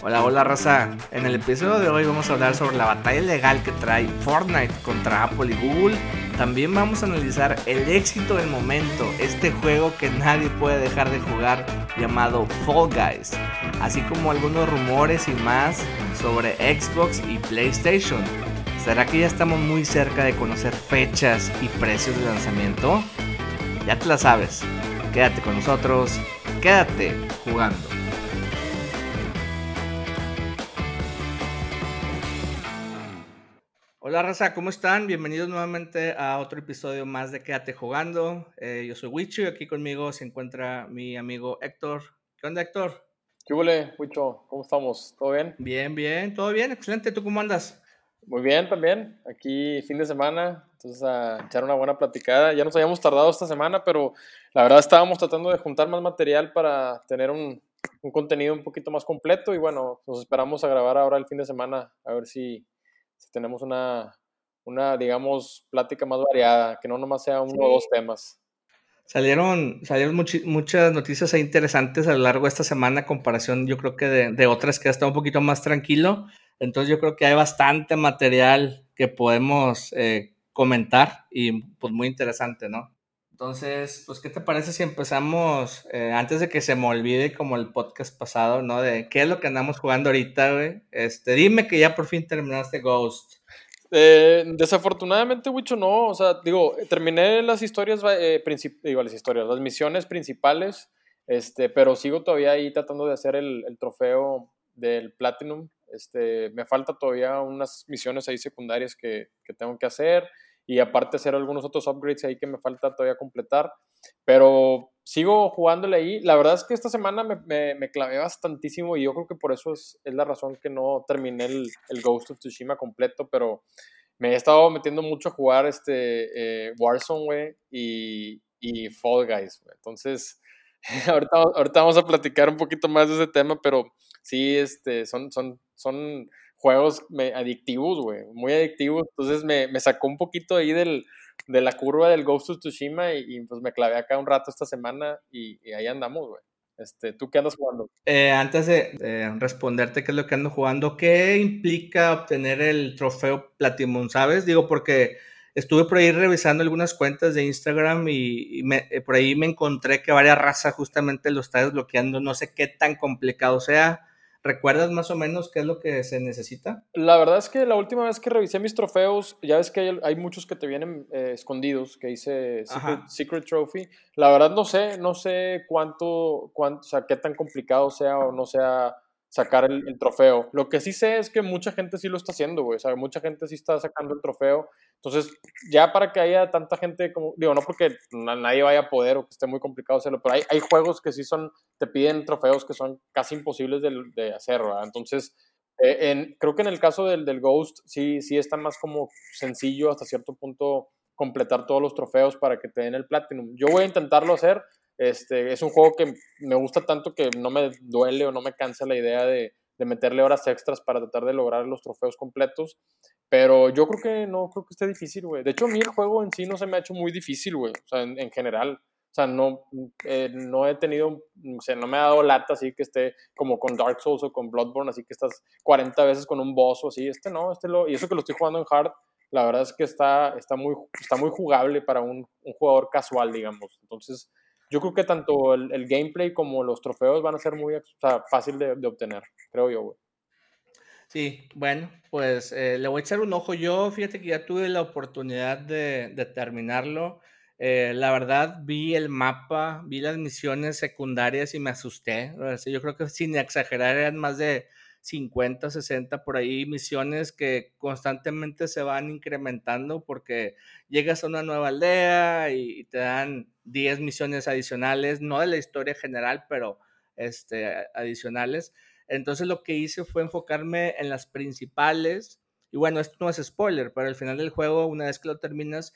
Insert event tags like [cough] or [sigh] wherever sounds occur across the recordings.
Hola, hola raza. En el episodio de hoy vamos a hablar sobre la batalla legal que trae Fortnite contra Apple y Google. También vamos a analizar el éxito del momento, este juego que nadie puede dejar de jugar llamado Fall Guys, así como algunos rumores y más sobre Xbox y PlayStation. ¿Será que ya estamos muy cerca de conocer fechas y precios de lanzamiento? Ya te la sabes. Quédate con nosotros, quédate jugando. Hola raza, ¿cómo están? Bienvenidos nuevamente a otro episodio más de Quédate jugando. Eh, yo soy Wicho y aquí conmigo se encuentra mi amigo Héctor. ¿Qué onda Héctor? ¿Qué huele, Wicho? ¿Cómo estamos? ¿Todo bien? Bien, bien, todo bien, excelente. ¿Tú cómo andas? Muy bien también. Aquí fin de semana, entonces a echar una buena platicada. Ya nos habíamos tardado esta semana, pero la verdad estábamos tratando de juntar más material para tener un, un contenido un poquito más completo y bueno, nos esperamos a grabar ahora el fin de semana a ver si tenemos una, una, digamos, plática más variada, que no nomás sea uno o dos temas. Salieron, salieron muchas noticias interesantes a lo largo de esta semana, comparación yo creo que de, de, otras que ha estado un poquito más tranquilo. Entonces yo creo que hay bastante material que podemos eh, comentar y pues muy interesante, ¿no? Entonces, pues, ¿qué te parece si empezamos, eh, antes de que se me olvide como el podcast pasado, ¿no? De qué es lo que andamos jugando ahorita, güey. Este, dime que ya por fin terminaste Ghost. Eh, desafortunadamente, Wicho, no. O sea, digo, terminé las historias, eh, digo, las historias, las misiones principales, este, pero sigo todavía ahí tratando de hacer el, el trofeo del Platinum. Este, me falta todavía unas misiones ahí secundarias que, que tengo que hacer y aparte hacer algunos otros upgrades ahí que me falta todavía completar. Pero sigo jugándole ahí. La verdad es que esta semana me, me, clavé bastantísimo y yo creo que por eso es, es la razón que no terminé el, el, Ghost of Tsushima completo, pero me he estado metiendo mucho a jugar este eh, Warzone, güey, y, y, Fall Guys, Entonces, [laughs] ahorita, ahorita vamos a platicar un poquito más de ese tema, pero sí, este, son, son, son juegos adictivos, güey, muy adictivos. Entonces me, me, sacó un poquito ahí del, de la curva del Ghost of Tsushima y, pues me clavé acá un rato esta semana y, ahí andamos, güey. Este, ¿Tú qué andas jugando? Eh, antes de responderte qué es lo que ando jugando, ¿qué implica obtener el trofeo Platinum, sabes? Digo, porque estuve por ahí revisando algunas cuentas de Instagram y, me, eh, por ahí me encontré que varias razas justamente lo está desbloqueando, no sé qué tan complicado sea ¿Recuerdas más o menos qué es lo que se necesita? La verdad es que la última vez que revisé mis trofeos, ya ves que hay, muchos que te vienen eh, escondidos, que dice Secret, Trophy. La verdad no sé, no sé cuánto, cuánto, o sea, qué tan complicado sea o no sea sacar el, trofeo. Lo que sí sé es que mucha gente sí lo está haciendo, güey. O sea, mucha gente sí está sacando el trofeo. Entonces, ya para que haya tanta gente, como, digo, no porque nadie vaya a poder o que esté muy complicado hacerlo, pero hay, hay juegos que sí son, te piden trofeos que son casi imposibles de, de hacer. Entonces, en, creo que en el caso del, del Ghost, sí, sí está más como sencillo hasta cierto punto completar todos los trofeos para que te den el Platinum. Yo voy a intentarlo hacer, este, es un juego que me gusta tanto que no me duele o no me cansa la idea de, de meterle horas extras para tratar de lograr los trofeos completos. Pero yo creo que no creo que esté difícil, güey. De hecho, a mí el juego en sí no se me ha hecho muy difícil, güey. O sea, en, general. O sea, no, eh, no he tenido, o sea, no me ha dado lata así que esté como con Dark Souls o con Bloodborne, así que estás 40 veces con un boss o así. Este no, este lo, y eso que lo estoy jugando en hard, la verdad es que está, está, muy, está muy jugable para un, un jugador casual, digamos. Entonces, yo creo que tanto el, gameplay como los trofeos van a ser muy o fácil de, de, obtener, creo yo, güey. Sí, bueno, pues eh, le voy a echar un ojo. Yo, fíjate que ya tuve la oportunidad de, de terminarlo. Eh, la verdad, vi el mapa, vi las misiones secundarias y me asusté. Yo creo que sin exagerar eran más de 50, 60 por ahí misiones que constantemente se van incrementando porque llegas a una nueva aldea y te dan 10 misiones adicionales, no de la historia general, pero este, adicionales. Entonces lo que hice fue enfocarme en las principales. Y bueno, esto no es spoiler, pero al final del juego, una vez que lo terminas,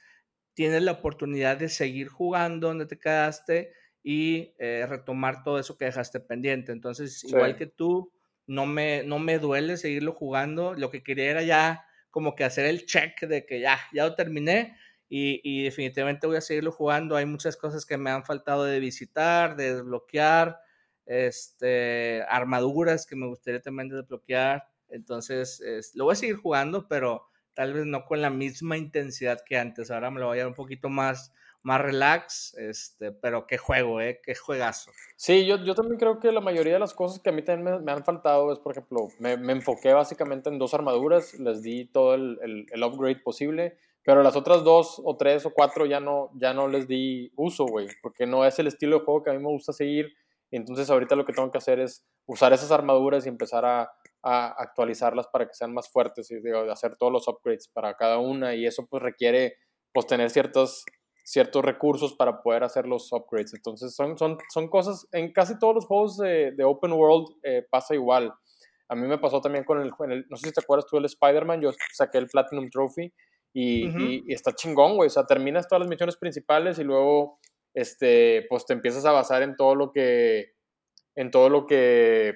tienes la oportunidad de seguir jugando donde te quedaste y eh, retomar todo eso que dejaste pendiente. Entonces, igual que tú, no me, no me duele seguirlo jugando. Lo que quería era ya como que hacer el check de que ya, ya lo terminé y, definitivamente voy a seguirlo jugando. Hay muchas cosas que me han faltado de visitar, de desbloquear. este, armaduras que me gustaría también desbloquear. Entonces, lo voy a seguir jugando, pero tal vez no con la misma intensidad que antes. Ahora me lo voy a dar un poquito más, más relax, este, pero qué juego, ¿eh? Qué juegazo. Sí, yo, yo también creo que la mayoría de las cosas que a mí también me, han faltado es, por ejemplo, me, me, enfoqué básicamente en dos armaduras, les di todo el, el, upgrade posible, pero las otras dos o tres o cuatro ya no, ya no les di uso, güey, porque no es el estilo de juego que a mí me gusta seguir. Entonces ahorita lo que tengo que hacer es usar esas armaduras y empezar a, a actualizarlas para que sean más fuertes y digo, hacer todos los upgrades para cada una y eso pues requiere pues tener ciertos, ciertos recursos para poder hacer los upgrades. Entonces son, son, son cosas, en casi todos los juegos de, de Open World eh, pasa igual. A mí me pasó también con el, no sé si te acuerdas tú del Spider-Man, yo saqué el Platinum Trophy y, y, está chingón, güey. O sea, terminas todas las misiones principales y luego, este, pues te empiezas a basar en todo lo que, en todo lo que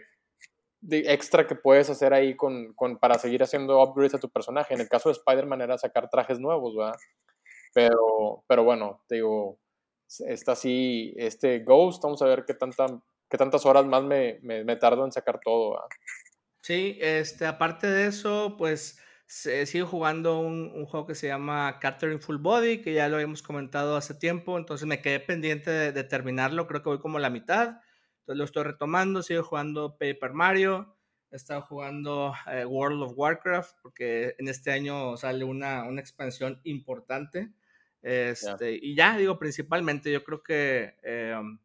de extra que puedes hacer ahí con, con, para seguir haciendo upgrades a tu personaje. En el caso de Spider-Man era sacar trajes nuevos, ¿verdad? Pero, pero bueno, te digo, está así, este Ghost, vamos a ver qué, tanta, qué tantas horas más me, me, me tardo en sacar todo. ¿verdad? Sí, este, aparte de eso, pues sigo jugando un, un, juego que se llama Catherine Full Body, que ya lo habíamos comentado hace tiempo, entonces me quedé pendiente de, de terminarlo, creo que voy como a la mitad entonces lo estoy retomando, sigo jugando Paper Mario, he estado jugando eh, World of Warcraft, porque en este año sale una, una expansión importante. Este, Y ya, digo, principalmente yo creo que em,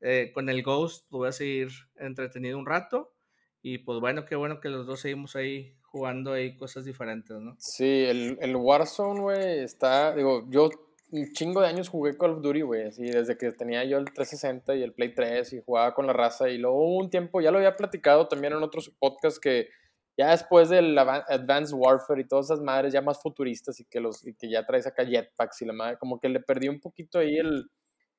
eh, con el Ghost voy a seguir entretenido un rato. Y pues bueno, qué bueno que los dos seguimos ahí jugando ahí cosas diferentes, ¿no? Sí, el, el Warzone, güey, está, digo, yo un chingo de años jugué Call of Duty, güey, así desde que tenía yo el 360 y el Play 3 y jugaba con la raza y luego un tiempo, ya lo había platicado también en otros podcasts que ya después del Advanced Warfare y todas esas madres ya más futuristas y que, los, y que ya traes acá jetpacks y la madre, como que le perdí un poquito ahí el,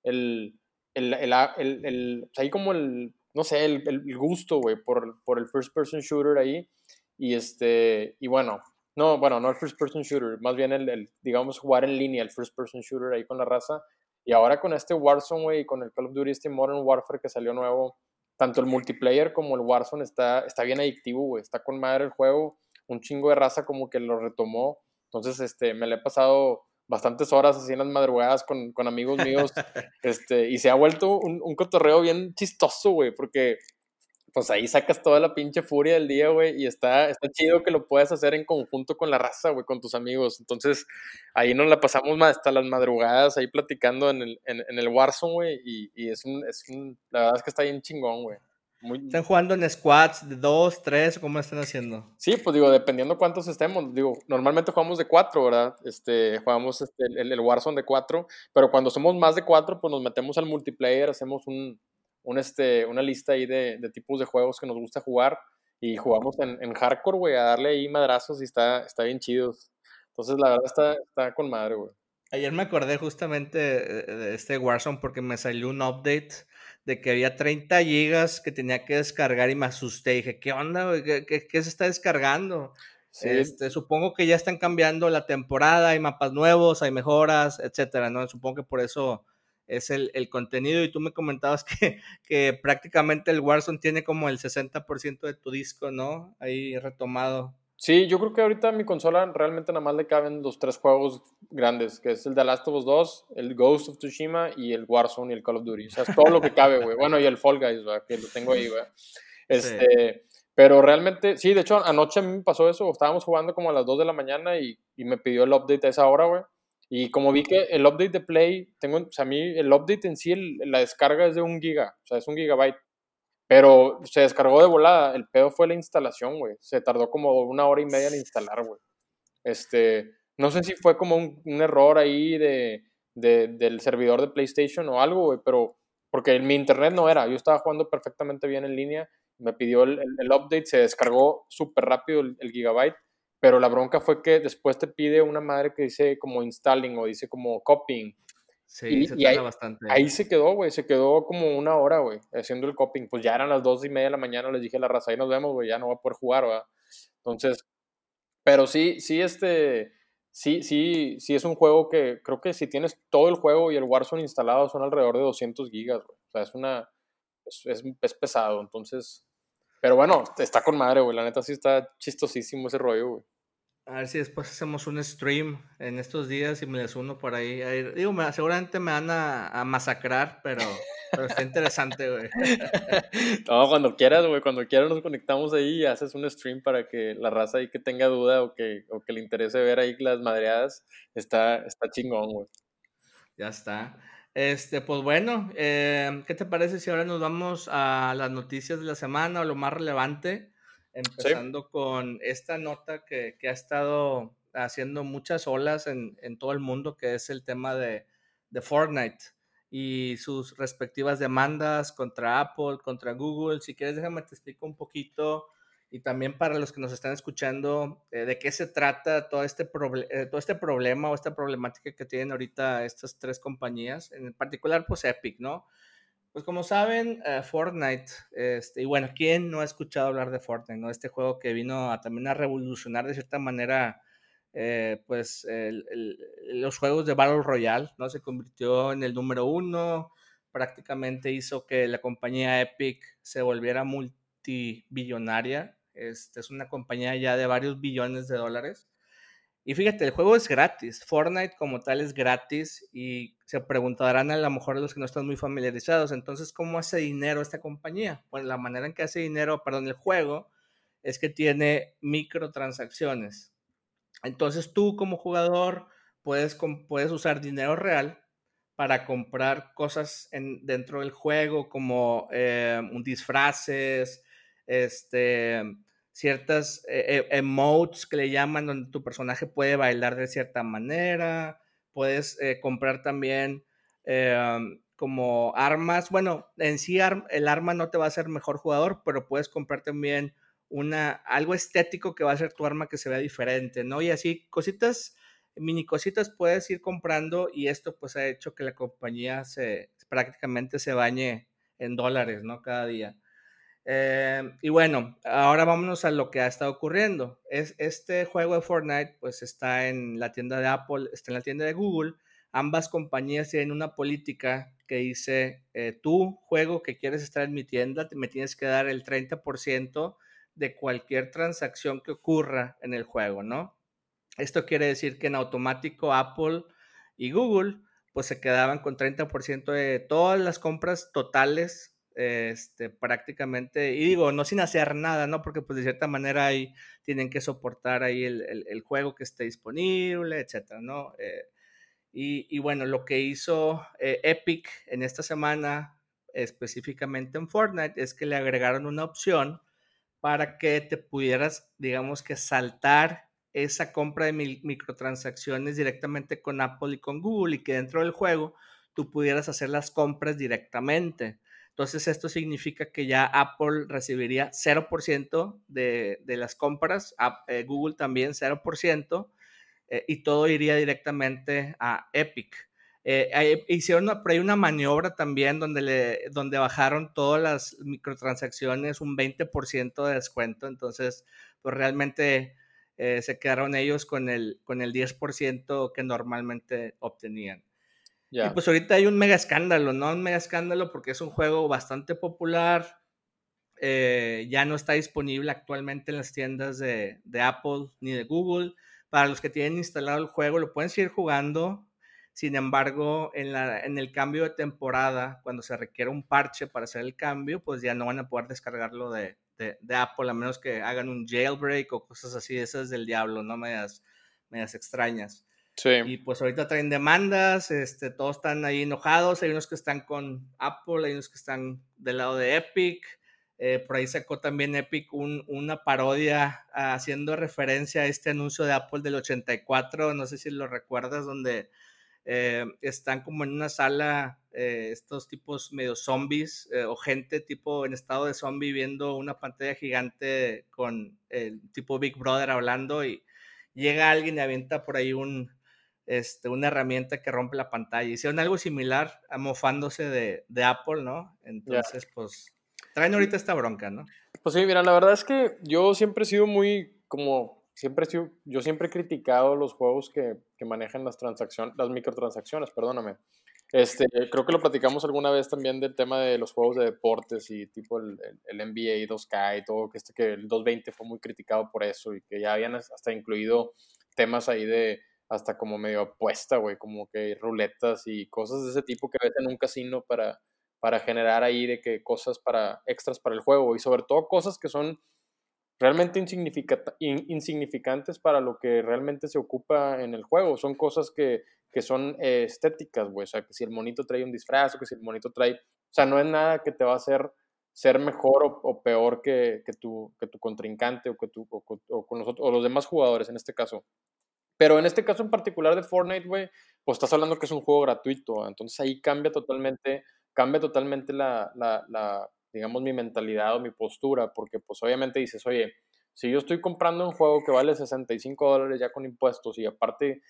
el, el, el, el ahí como el, no sé, el, el gusto, güey, por, por el first person shooter ahí y este, y bueno, no, bueno, no el first person shooter, más bien el, digamos, jugar en línea, el first person shooter ahí con la raza. Y ahora con este Warzone, güey, y con el Call of Duty, este Modern Warfare que salió nuevo, tanto el multiplayer como el Warzone está, está bien adictivo, güey. Está con madre el juego. Un chingo de raza como que lo retomó. Entonces, este, me le he pasado bastantes horas así en las madrugadas con, con amigos míos. [laughs] este, y se ha vuelto un, un cotorreo bien chistoso, güey, porque pues ahí sacas toda la pinche furia del día, güey, y está, está chido que lo puedas hacer en conjunto con la raza, güey, con tus amigos. Entonces, ahí nos la pasamos más hasta las madrugadas, ahí platicando en el, en, en el Warzone, güey, y, y, es, un, es un, la verdad es que está bien chingón, güey. ¿Están jugando en squads de dos, tres, cómo están haciendo? Sí, pues digo, dependiendo cuántos estemos, digo, normalmente jugamos de cuatro, ¿verdad? Este, jugamos este, el, el Warzone de cuatro, pero cuando somos más de cuatro, pues nos metemos al multiplayer, hacemos un, un, este, una lista ahí de, de, tipos de juegos que nos gusta jugar y jugamos en, en hardcore, güey, a darle ahí madrazos y está, está bien chido. Entonces, la verdad está, está con madre, güey. Ayer me acordé justamente de este Warzone porque me salió un update de que había 30 gigas que tenía que descargar y me asusté. Dije, ¿qué onda? Güey? ¿Qué, qué, qué se está descargando? Sí. Este, supongo que ya están cambiando la temporada, hay mapas nuevos, hay mejoras, etcétera, ¿no? Supongo que por eso es el, el, contenido y tú me comentabas que, [laughs] que, prácticamente el Warzone tiene como el 60% de tu disco, ¿no? Ahí retomado. Sí, yo creo que ahorita a mi consola realmente nada más le caben los tres juegos grandes, que es el de Last of Us 2, el Ghost of Tsushima y el Warzone y el Call of Duty. O sea, es todo lo que cabe, güey. Bueno, y el Fall Guys, ¿verdad? que lo tengo ahí, güey. Este, sí. Pero realmente, sí, de hecho, anoche a mí me pasó eso. Estábamos jugando como a las 2 de la mañana y, y me pidió el update a esa hora, güey. Y como vi que el update de Play, tengo, o sea, a mí el update en sí, el, la descarga es de un giga, o sea, es un gigabyte. Pero se descargó de volada, el pedo fue la instalación, güey. Se tardó como una hora y media en instalar, güey. Este, no sé si fue como un, un error ahí de, de, del servidor de PlayStation o algo, güey, pero porque mi internet no era, yo estaba jugando perfectamente bien en línea, me pidió el, el, el update, se descargó súper rápido el, el gigabyte pero la bronca fue que después te pide una madre que dice como installing o dice como copying. Sí, y, se y ahí, bastante. Ahí se quedó, güey, se quedó como una hora, güey, haciendo el copying. Pues ya eran las dos y media de la mañana, les dije a la raza, ahí nos vemos, güey, ya no va a poder jugar, ¿verdad? Entonces, pero sí, sí, este, sí, sí, sí es un juego que creo que si tienes todo el juego y el Warzone instalado son alrededor de 200 gigas, güey. O sea, es una, es, es, pesado, entonces... Pero bueno, está con madre, güey. La neta sí está chistosísimo ese rollo, güey. A ver si después hacemos un stream en estos días y me les uno por ahí. digo, seguramente me van a, masacrar, pero, pero está interesante, güey. [laughs] no, cuando quieras, güey, cuando quieras nos conectamos ahí y haces un stream para que la raza ahí que tenga duda o que, o que le interese ver ahí las madreadas, está, está chingón, güey. Ya está. Este, pues bueno, eh, ¿qué te parece si ahora nos vamos a las noticias de la semana o lo más relevante? Empezando con esta nota que, ha estado haciendo muchas olas en, todo el mundo, que es el tema de, de, Fortnite y sus respectivas demandas contra Apple, contra Google. Si quieres, déjame te explico un poquito y también para los que nos están escuchando, eh, de qué se trata todo este, eh, todo este problema o esta problemática que tienen ahorita estas tres compañías, en particular pues Epic, ¿no? Pues como saben, eh, Fortnite, este, y bueno, ¿quién no ha escuchado hablar de Fortnite, no? Este juego que vino a, también a revolucionar de cierta manera, pues, los juegos de Battle Royale, ¿no? Se convirtió en el número uno, prácticamente hizo que la compañía Epic se volviera multibillonaria este, es una compañía ya de varios billones de dólares. Y fíjate, el juego es gratis. Fortnite como tal es gratis y se preguntarán a lo mejor los que no están muy familiarizados. Entonces, ¿cómo hace dinero esta compañía? Bueno, la manera en que hace dinero, perdón, el juego es que tiene microtransacciones. Entonces, tú como jugador puedes, puedes usar dinero real para comprar cosas en, dentro del juego como eh, disfraces, este, ciertas eh, eh, emotes que le llaman, donde tu personaje puede bailar de cierta manera, puedes eh, comprar también como armas, bueno, en sí el arma no te va a hacer mejor jugador, pero puedes comprar también una, algo estético que va a hacer tu arma que se vea diferente, ¿no? Y así cositas, mini cositas puedes ir comprando y esto pues ha hecho que la compañía se prácticamente se bañe en dólares, ¿no? Cada día. Eh, y bueno, ahora vámonos a lo que ha estado ocurriendo. Es, este juego de Fortnite pues está en la tienda de Apple, está en la tienda de Google. Ambas compañías tienen una política que dice, eh, tú juego que quieres estar en mi tienda, me tienes que dar el 30% de cualquier transacción que ocurra en el juego, ¿no? Esto quiere decir que en automático Apple y Google pues se quedaban con 30% de todas las compras totales este, prácticamente, y digo, no sin hacer nada, ¿no? Porque pues de cierta manera ahí tienen que soportar ahí el, juego que esté disponible, etcétera, ¿no? Eh, y, bueno, lo que hizo eh, Epic en esta semana, específicamente en Fortnite, es que le agregaron una opción para que te pudieras, digamos que saltar esa compra de microtransacciones directamente con Apple y con Google y que dentro del juego tú pudieras hacer las compras directamente. Entonces esto significa que ya Apple recibiría 0% de, de, las compras, eh, Google también 0%, eh, y todo iría directamente a Epic. Eh, hicieron una, hay una maniobra también donde, donde bajaron todas las microtransacciones un 20% de descuento, entonces pues realmente se quedaron ellos con el, con el 10% que normalmente obtenían. Y pues ahorita hay un mega escándalo, ¿no? Un mega escándalo porque es un juego bastante popular. Eh, ya no está disponible actualmente en las tiendas de, Apple ni de Google. Para los que tienen instalado el juego, lo pueden seguir jugando. Sin embargo, en, la, en el cambio de temporada, cuando se requiere un parche para hacer el cambio, pues ya no van a poder descargarlo de, de, Apple, a menos que hagan un jailbreak o cosas así, esas del diablo, ¿no? Medias, medias extrañas. Y pues ahorita traen demandas, este, todos están ahí enojados, hay unos que están con Apple, hay unos que están del lado de Epic. Eh, por ahí sacó también Epic una parodia haciendo referencia a este anuncio de Apple del 84, no sé si lo recuerdas, donde eh, están como en una sala eh, estos tipos medio zombies o gente tipo en estado de zombie viendo una pantalla gigante con el tipo Big Brother hablando y llega alguien y avienta por ahí un, este, una herramienta que rompe la pantalla. Hicieron algo similar, mofándose de, de Apple, ¿no? Entonces, pues, traen ahorita esta bronca, ¿no? Pues sí, mira, la verdad es que yo siempre he sido muy, como, siempre he sido, yo siempre he criticado los juegos que, que manejan las transacciones, las microtransacciones, perdóname. Este, creo que lo platicamos alguna vez también del tema de los juegos de deportes y tipo el, el, NBA 2K y todo, que este que el 220 fue muy criticado por eso y que ya habían hasta incluido temas ahí de hasta como medio apuesta, güey, como que ruletas y cosas de ese tipo que ves en un casino para, para generar ahí de que cosas para extras para el juego y sobre todo cosas que son realmente insignificantes para lo que realmente se ocupa en el juego. Son cosas que, que son eh, estéticas, güey. O sea, que si el monito trae un disfraz o que si el monito trae... O sea, no es nada que te va a hacer ser mejor o, peor que, que, tu, que tu contrincante o, que tu, o, con los, o los demás jugadores en este caso. Pero en este caso en particular de Fortnite, güey, pues estás hablando que es un juego gratuito. Entonces ahí cambia totalmente, cambia totalmente la, digamos, mi mentalidad o mi postura, porque pues obviamente dices, oye, si yo estoy comprando un juego que vale 65 dólares ya con impuestos y aparte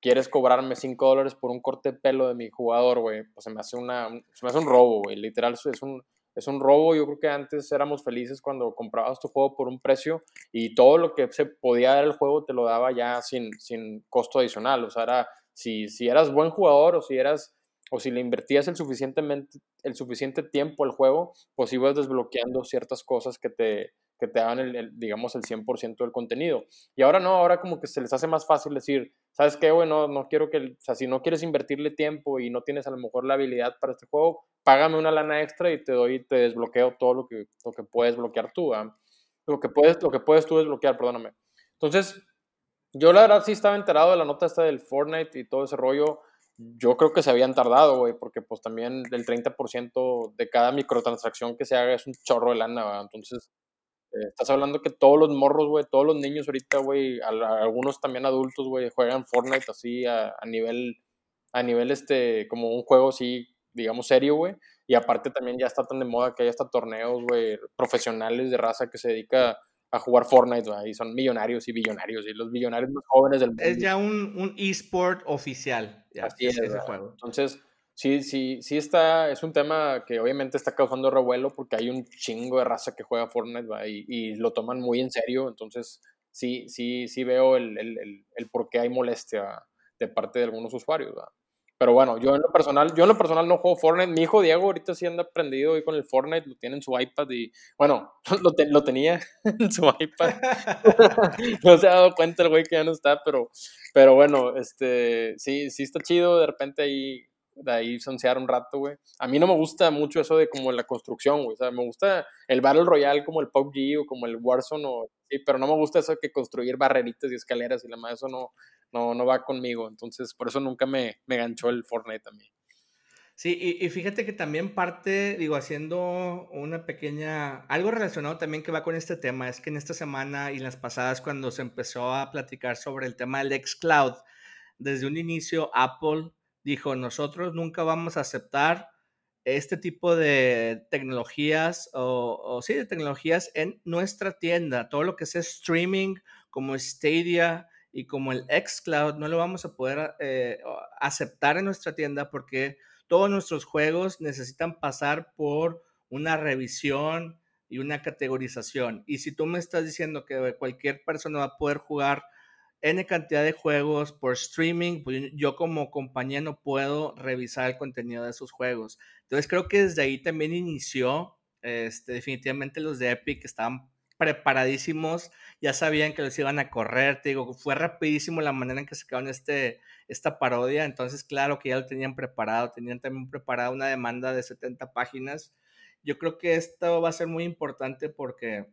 quieres cobrarme 5 dólares por un corte de pelo de mi jugador, güey, pues se me hace, una, se me hace un robo, güey, literal es un, es un robo. Yo creo que antes éramos felices cuando comprabas tu juego por un precio y todo lo que se podía dar el juego te lo daba ya sin, sin costo adicional. O sea, era, si, si eras buen jugador o si eras o si le invertías el, suficientemente, el suficiente tiempo al juego, pues ibas desbloqueando ciertas cosas que te, que te daban, el, digamos, el 100% del contenido. Y ahora no, ahora como que se les hace más fácil decir, ¿sabes qué, güey? No, no quiero que, o sea, si no quieres invertirle tiempo y no tienes a lo mejor la habilidad para este juego, págame una lana extra y te doy, te desbloqueo todo lo que, lo que puedes bloquear tú, Lo que puedes, lo que puedes tú desbloquear, perdóname. Entonces, yo la verdad sí estaba enterado de la nota esta del Fortnite y todo ese rollo yo creo que se habían tardado, güey, porque pues también el 30% de cada microtransacción que se haga es un chorro de lana, ¿verdad? Entonces, eh, estás hablando que todos los morros, güey, todos los niños ahorita, güey, algunos también adultos, güey, juegan Fortnite así a, a, nivel, a nivel, este, como un juego así, digamos, serio, güey. Y aparte también ya está tan de moda que hay hasta torneos, güey, profesionales de raza que se dedica a jugar Fortnite, y son millonarios y billonarios, y los billonarios más jóvenes del mundo. Es ya un, un eSport oficial. Así es, ese juego. Entonces, sí, sí, sí está, es un tema que obviamente está causando revuelo porque hay un chingo de raza que juega Fortnite, y, y, lo toman muy en serio, entonces sí, sí, sí veo el, el, el, el por qué hay molestia de parte de algunos usuarios, ¿verdad? Pero bueno, yo en lo personal, yo en lo personal no juego Fortnite. Mi hijo Diego ahorita sí anda aprendido hoy con el Fortnite, lo tiene en su iPad y, bueno, [laughs] lo, lo tenía [laughs] en su iPad. [laughs] no se ha dado cuenta el güey que ya no está, pero, pero bueno, este, sí, sí está chido de repente ahí, de ahí sonsear un rato, güey. A mí no me gusta mucho eso de como la construcción, güey. O sea, me gusta el Battle Royale como el PUBG o como el Warzone, o, sí, pero no me gusta eso de que construir barreritas y escaleras y la más, eso no, no, no va conmigo. Entonces, por eso nunca me, me ganchó el Fortnite también. Sí, y, fíjate que también parte, digo, haciendo una pequeña, algo relacionado también que va con este tema, es que en esta semana y las pasadas cuando se empezó a platicar sobre el tema del xCloud, desde un inicio Apple dijo, nosotros nunca vamos a aceptar este tipo de tecnologías o, o sí, de tecnologías en nuestra tienda, todo lo que sea streaming como Stadia, y como el xCloud no lo vamos a poder eh, aceptar en nuestra tienda porque todos nuestros juegos necesitan pasar por una revisión y una categorización. Y si tú me estás diciendo que cualquier persona va a poder jugar N cantidad de juegos por streaming, pues yo como compañía no puedo revisar el contenido de esos juegos. Entonces creo que desde ahí también inició, este, definitivamente los de Epic estaban preparadísimos, ya sabían que los iban a correr, te digo, fue rapidísimo la manera en que sacaron este, esta parodia, entonces claro que ya lo tenían preparado, tenían también preparada una demanda de 70 páginas. Yo creo que esto va a ser muy importante porque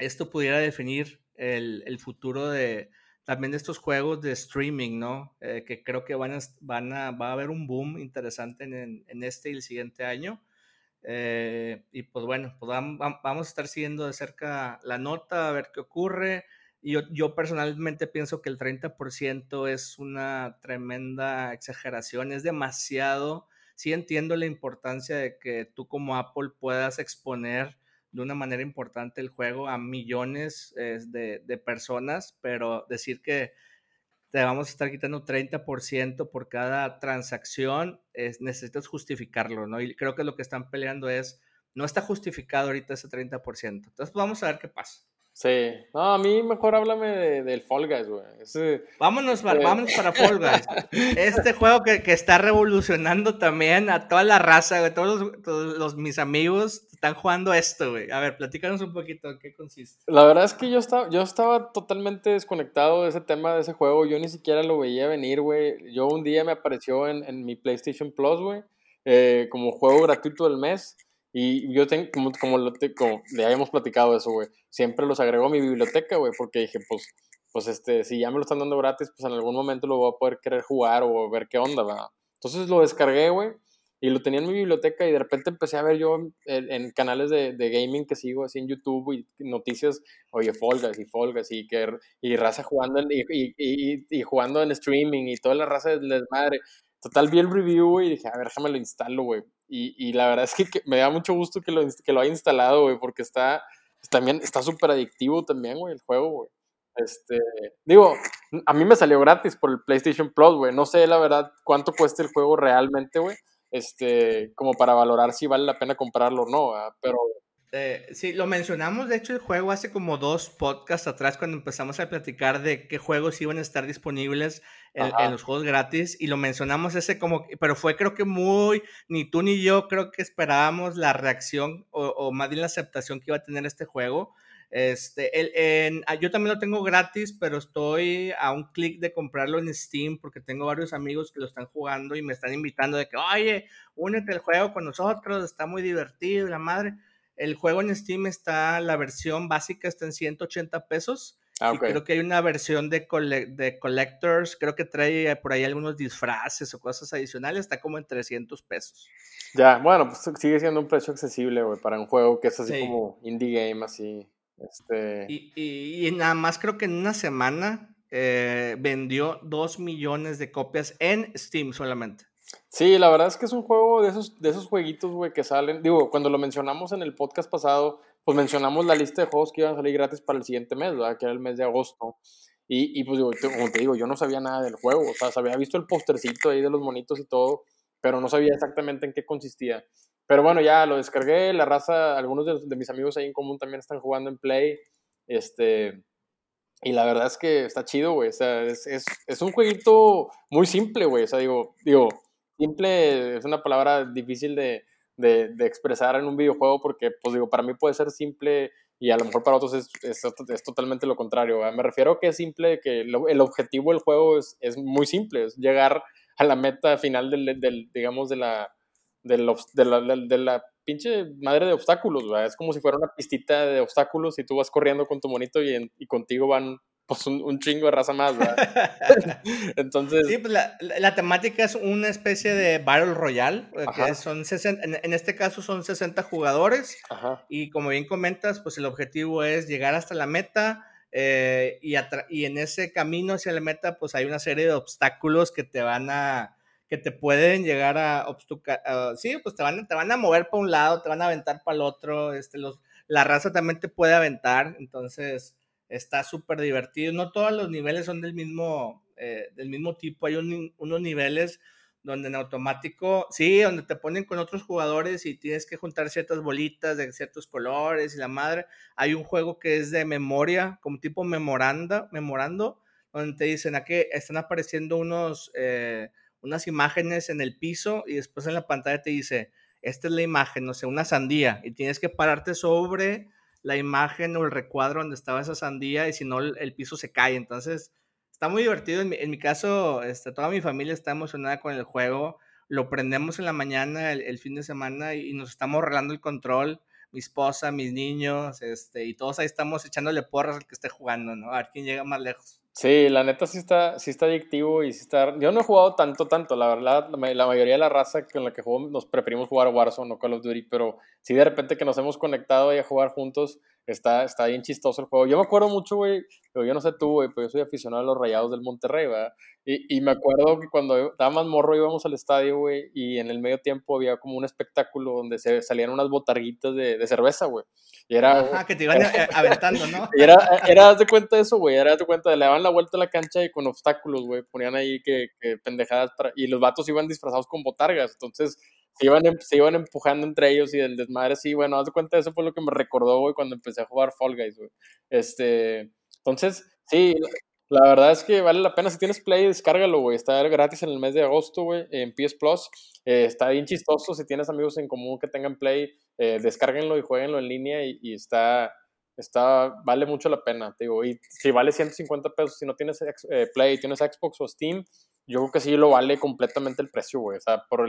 esto pudiera definir el, el futuro de también estos juegos de streaming, ¿no? Eh, que creo que van a, van a, va a haber un boom interesante en, en este y el siguiente año. Eh, y pues bueno, pues vamos a estar siguiendo de cerca la nota, a ver qué ocurre. Y yo, yo personalmente pienso que el 30% es una tremenda exageración, es demasiado. Sí entiendo la importancia de que tú como Apple puedas exponer de una manera importante el juego a millones de, de personas, pero decir que te vamos a estar quitando 30% por cada transacción, es, necesitas justificarlo, ¿no? Y creo que lo que están peleando es, no está justificado ahorita ese 30%. Entonces, pues, vamos a ver qué pasa. Sí, no, a mí mejor háblame del Fall Guys, güey. vámonos, para, vámonos para Fall Guys. [laughs] Este juego que, que, está revolucionando también a toda la raza, güey. Todos, los, mis amigos están jugando esto, güey. A ver, platícanos un poquito en qué consiste. La verdad es que yo estaba, yo estaba totalmente desconectado de ese tema, de ese juego. Yo ni siquiera lo veía venir, güey. Yo un día me apareció en, en mi PlayStation Plus, güey, eh, como juego gratuito del mes. Y yo tengo, como, como, lo, como le habíamos platicado eso, güey, siempre los agrego a mi biblioteca, güey, porque dije, pues, pues este, si ya me lo están dando gratis, pues en algún momento lo voy a poder querer jugar o ver qué onda, ¿verdad? Entonces lo descargué, güey, y lo tenía en mi biblioteca y de repente empecé a ver yo en, canales de, de, gaming que sigo así en YouTube y noticias, oye, Folgas y Folgas y, que, y raza jugando en, y, y, y, jugando en streaming y toda la raza de desmadre. Total, vi el review, y dije, a ver, déjame lo instalo, güey. Y, y, la verdad es que, me da mucho gusto que lo, que lo haya instalado, güey, porque está, también, está súper adictivo también, güey, el juego, güey. Este, digo, a mí me salió gratis por el PlayStation Plus, güey. No sé, la verdad, cuánto cuesta el juego realmente, güey. Este, como para valorar si vale la pena comprarlo o no, pero eh, sí, lo mencionamos, de hecho, el juego hace como dos podcasts atrás cuando empezamos a platicar de qué juegos iban a estar disponibles en, los juegos gratis y lo mencionamos ese como, pero fue creo que muy, ni tú ni yo creo que esperábamos la reacción o, más bien la aceptación que iba a tener este juego. Este, el, en, ah, yo también lo tengo gratis, pero estoy a un clic de comprarlo en Steam porque tengo varios amigos que lo están jugando y me están invitando de que, oye, únete al juego con nosotros, está muy divertido, la madre. El juego en Steam está, la versión básica está en 180 pesos. Ah, y creo que hay una versión de, de collectors, creo que trae por ahí algunos disfraces o cosas adicionales, está como en 300 pesos. Ya, bueno, pues sigue siendo un precio accesible, güey, para un juego que es así como indie game, así. Este... Y, y, nada más creo que en una semana eh, vendió 2 millones de copias en Steam solamente. Sí, la verdad es que es un juego de esos, de esos jueguitos, güey, que salen. Digo, cuando lo mencionamos en el podcast pasado, pues mencionamos la lista de juegos que iban a salir gratis para el siguiente mes, ¿verdad? Que era el mes de agosto. Y, y pues, como te digo, yo no sabía nada del juego. O sea, había visto el postercito ahí de los monitos y todo, pero no sabía exactamente en qué consistía. Pero bueno, ya lo descargué. La raza, algunos de, de mis amigos ahí en común también están jugando en Play. Este. Y la verdad es que está chido, güey. O sea, es, es, es un jueguito muy simple, güey. O sea, digo, digo, simple es una palabra difícil de, de, expresar en un videojuego porque, pues digo, para mí puede ser simple y a lo mejor para otros es, es, es totalmente lo contrario. Me refiero a que es simple, que el objetivo del juego es, es, muy simple, es llegar a la meta final del, del digamos, de la, del, de la, de la pinche madre de obstáculos, Es como si fuera una pistita de obstáculos y tú vas corriendo con tu monito y, y contigo van pues un, chingo de raza más, ¿verdad? [laughs] Entonces... Sí, pues la, la, temática es una especie de Battle Royale, eh, que son 60, en, este caso son 60 jugadores, y como bien comentas, pues el objetivo es llegar hasta la meta, eh, y, y en ese camino hacia la meta, pues hay una serie de obstáculos que te van a que te pueden llegar a obstucar, sí, pues te van, te van a mover para un lado, te van a aventar para el otro, este, los, la raza también te puede aventar, entonces está súper divertido. No todos los niveles son del mismo, eh, del mismo tipo. Hay unos niveles donde en automático, sí, donde te ponen con otros jugadores y tienes que juntar ciertas bolitas de ciertos colores y la madre. Hay un juego que es de memoria, como tipo memoranda, memorando, donde te dicen a que están apareciendo unos, eh, unas imágenes en el piso y después en la pantalla te dice, esta es la imagen, no sé, una sandía, y tienes que pararte sobre la imagen o el recuadro donde estaba esa sandía y si no el, piso se cae. Entonces, está muy divertido. En mi, caso, este, toda mi familia está emocionada con el juego. Lo prendemos en la mañana, el, fin de semana y, nos estamos arreglando el control. Mi esposa, mis niños, este, y todos ahí estamos echándole porras al que esté jugando, ¿no? A ver quién llega más lejos. Sí, la neta sí está, sí está adictivo y sí está... Yo no he jugado tanto, tanto, la verdad, la, mayoría de la raza con la que juego nos preferimos jugar Warzone o Call of Duty, pero sí de repente que nos hemos conectado y a jugar juntos, está, está bien chistoso el juego. Yo me acuerdo mucho, güey, yo no sé tú, güey, pero yo soy aficionado a los Rayados del Monterrey, ¿verdad? Y, y me acuerdo que cuando estaba más morro íbamos al estadio, güey, y en el medio tiempo había como un espectáculo donde se salían unas botarguitas de, de cerveza, güey. Y era... Ajá, que te iban aventando, ¿no? [laughs] Y era, era, de cuenta de eso, güey, era, de cuenta, le daban la vuelta a la cancha y con obstáculos, güey, ponían ahí que, que pendejadas para... Y los vatos iban disfrazados con botargas, entonces se iban, em, se iban empujando entre ellos y el desmadre, sí, bueno, haz de cuenta, eso fue lo que me recordó, güey, cuando empecé a jugar Fall Guys, güey. Este, entonces, sí, la verdad es que vale la pena. Si tienes Play, descárgalo, güey. Está gratis en el mes de agosto, güey, en PS Plus. Eh, está bien chistoso. Si tienes amigos en común que tengan Play, eh, descárguenlo y jueguenlo en línea y, está, está, vale mucho la pena, te digo. Y si vale 150 pesos, si no tienes eh, Play, tienes Xbox o Steam, yo creo que sí lo vale completamente el precio, güey. O sea, por,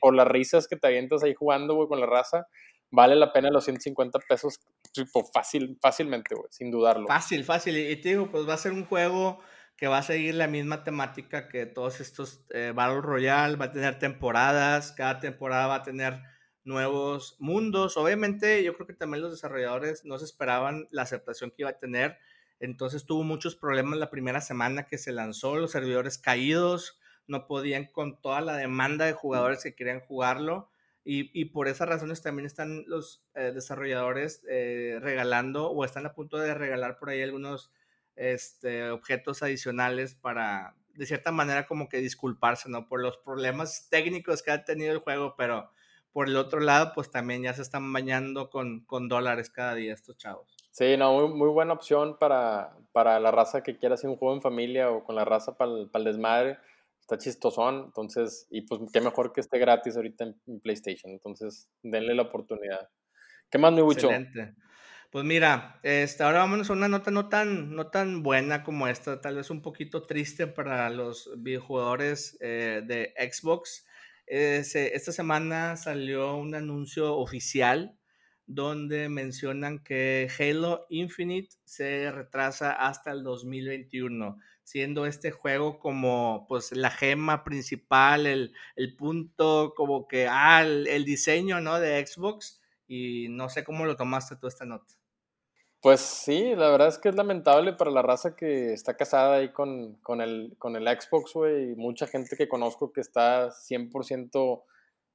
por las risas que te avientas ahí jugando, güey, con la raza, vale la pena los 150 pesos tipo, fácil, fácilmente, güey, sin dudarlo. Fácil, fácil. Y te digo, pues va a ser un juego que va a seguir la misma temática que todos estos eh, Battle Royale, va a tener temporadas, cada temporada va a tener nuevos mundos. Obviamente, yo creo que también los desarrolladores no se esperaban la aceptación que iba a tener. Entonces tuvo muchos problemas la primera semana que se lanzó, los servidores caídos, no podían con toda la demanda de jugadores que querían jugarlo. Y, por esas razones también están los eh, desarrolladores eh, regalando o están a punto de regalar por ahí algunos este, objetos adicionales para, de cierta manera, como que disculparse, ¿no? Por los problemas técnicos que ha tenido el juego, pero por el otro lado, pues también ya se están bañando con, con dólares cada día estos chavos. Sí, no, muy, muy buena opción para, para, la raza que quiera hacer un juego en familia o con la raza para el desmadre está chistosón, entonces, y pues qué mejor que esté gratis ahorita en, PlayStation, entonces denle la oportunidad. ¿Qué más, mi Bucho? Excelente. Pues mira, este, ahora vámonos a una nota no tan, no tan buena como esta, tal vez un poquito triste para los videojugadores eh, de Xbox. esta semana salió un anuncio oficial donde mencionan que Halo Infinite se retrasa hasta el 2021 siendo este juego como pues la gema principal, el, punto como que, ah, el, diseño, ¿no? De Xbox y no sé cómo lo tomaste tú esta nota. Pues sí, la verdad es que es lamentable para la raza que está casada ahí con, el, con el Xbox, güey, y mucha gente que conozco que está 100%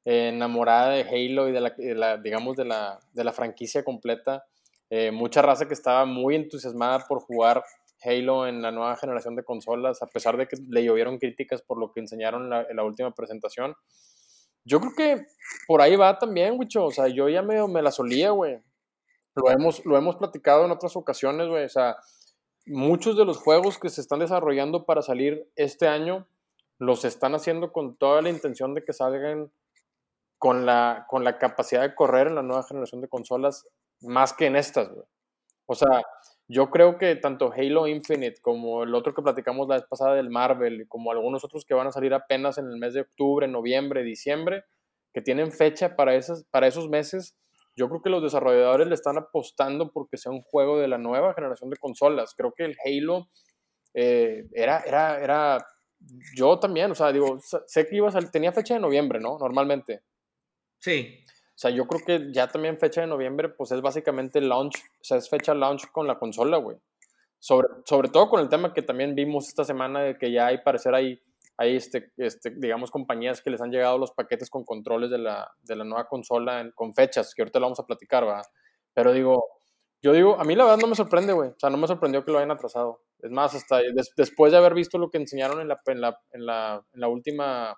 enamorada de Halo y de la, digamos, de la, de la franquicia completa. Eh, mucha raza que estaba muy entusiasmada por jugar Halo en la nueva generación de consolas, a pesar de que le llovieron críticas por lo que enseñaron en la, última presentación. Yo creo que por ahí va también, Wicho. O sea, yo ya me, me la solía, güey. Lo hemos, lo hemos platicado en otras ocasiones, güey. O sea, muchos de los juegos que se están desarrollando para salir este año los están haciendo con toda la intención de que salgan con la, con la capacidad de correr en la nueva generación de consolas más que en estas, güey. O sea, yo creo que tanto Halo Infinite como el otro que platicamos la vez pasada del Marvel, como algunos otros que van a salir apenas en el mes de octubre, noviembre, diciembre, que tienen fecha para, esas, para esos meses, yo creo que los desarrolladores le están apostando porque sea un juego de la nueva generación de consolas. Creo que el Halo eh, era, era, era, yo también, o sea, digo, sé que iba tenía fecha de noviembre, ¿no? Normalmente. Sí. O sea, yo creo que ya también fecha de noviembre, pues es básicamente launch, o sea, es fecha launch con la consola, güey. Sobre, sobre todo con el tema que también vimos esta semana de que ya hay, parecer, hay, hay este, este, digamos, compañías que les han llegado los paquetes con controles de la, de la nueva consola con fechas, que ahorita lo vamos a platicar, ¿verdad? Pero digo, yo digo, a mí la verdad no me sorprende, güey. O sea, no me sorprendió que lo hayan atrasado. Es más, hasta después de haber visto lo que enseñaron en la, en la, en la, en la última,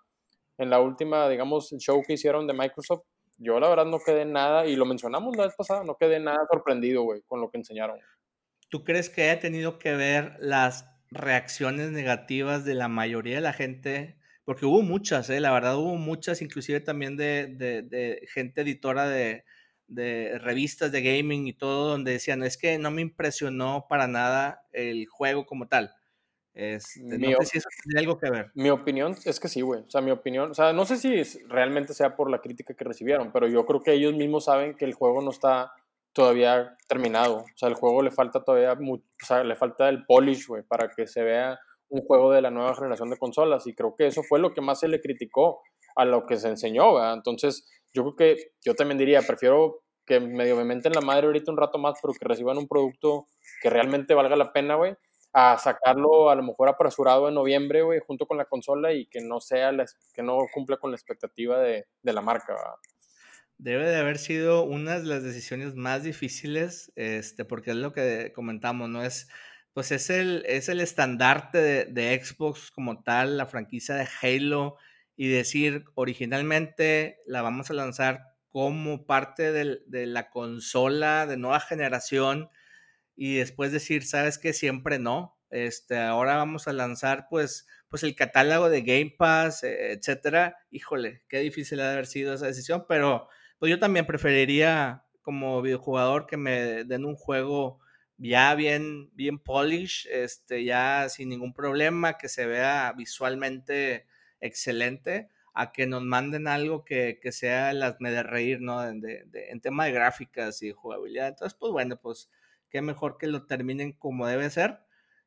en la última, digamos, show que hicieron de Microsoft, yo la verdad no quedé nada, y lo mencionamos la vez pasada, no quedé nada sorprendido, güey, con lo que enseñaron. ¿Tú crees que haya tenido que ver las reacciones negativas de la mayoría de la gente? Porque hubo muchas, ¿eh? la verdad hubo muchas, inclusive también de, de, gente editora de, de revistas de gaming y todo, donde decían, es que no me impresionó para nada el juego como tal. Este, no sé si eso tiene algo que ver. Mi opinión es que sí, güey. O sea, mi opinión, o sea, no sé si realmente sea por la crítica que recibieron, pero yo creo que ellos mismos saben que el juego no está todavía terminado. O sea, el juego le falta todavía, mucho, o sea, le falta el polish, güey, para que se vea un juego de la nueva generación de consolas. Y creo que eso fue lo que más se le criticó a lo que se enseñó. Entonces, yo creo que yo también diría, prefiero que medio me menten la madre ahorita un rato más, pero que reciban un producto que realmente valga la pena, güey, a sacarlo a lo mejor apresurado en noviembre, güey, junto con la consola y que no sea, que no cumpla con la expectativa de, la marca. Debe de haber sido una de las decisiones más difíciles, este, porque es lo que comentamos, ¿no? Es, pues es el, es el estandarte de, Xbox como tal, la franquicia de Halo, y decir originalmente la vamos a lanzar como parte de la consola de nueva generación y después decir, sabes que siempre no, este, ahora vamos a lanzar pues, pues el catálogo de Game Pass, e, etcétera. Híjole, qué difícil ha de haber sido esa decisión, pero pues yo también preferiría como videojugador que me den un juego ya bien, bien polish, este, ya sin ningún problema, que se vea visualmente excelente, a que nos manden algo que, sea las me de reír, ¿no? en tema de gráficas y jugabilidad. Entonces, pues bueno, pues qué mejor que lo terminen como debe ser.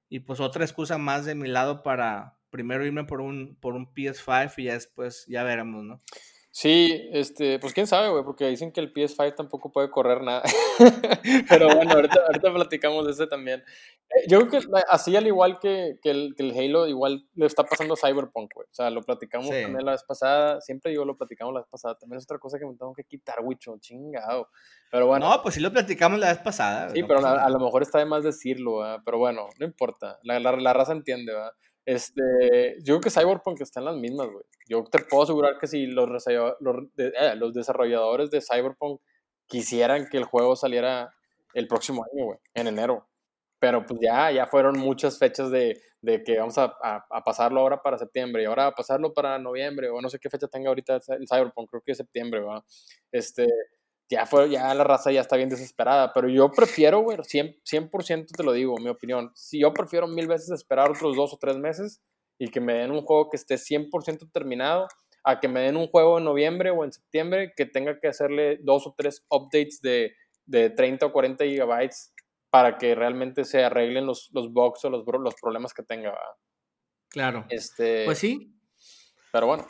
Y pues otra excusa más de mi lado para primero irme por un, por un PS5 y después ya veremos, ¿no? Sí, este, pues quién sabe, güey, porque dicen que el PS5 tampoco puede correr nada. [laughs] Pero bueno, ahorita, ahorita platicamos de ese también. Eh, yo creo que así al igual que, que, el, que, el, Halo, igual le está pasando Cyberpunk, güey. O sea, lo platicamos también la vez pasada. Siempre digo lo platicamos la vez pasada. También es otra cosa que me tengo que quitar, wicho, chingado. Pero bueno. No, pues sí lo platicamos la vez pasada. Sí, pero a, lo mejor está de más decirlo, ¿verdad? Pero bueno, no importa. La, la, la raza entiende, ¿verdad? Este, yo creo que Cyberpunk está en las mismas, güey. Yo te puedo asegurar que si los, eh, los, desarrolladores de Cyberpunk quisieran que el juego saliera el próximo año, güey, en enero. Pero pues ya, ya fueron muchas fechas de, de que vamos a, a, pasarlo ahora para septiembre y ahora a pasarlo para noviembre o no sé qué fecha tenga ahorita el Cyberpunk, creo que es septiembre, ¿verdad? Este, ya fue, ya la raza ya está bien desesperada, pero yo prefiero, güey, 100%, 100 te lo digo, mi opinión. Si yo prefiero mil veces esperar otros dos o tres meses y que me den un juego que esté 100% terminado, a que me den un juego en noviembre o en septiembre que tenga que hacerle dos o tres updates de, de 30 o 40 gigabytes para que realmente se arreglen los, los bugs o los, los problemas que tenga. Claro. Este, pues sí. Pero bueno.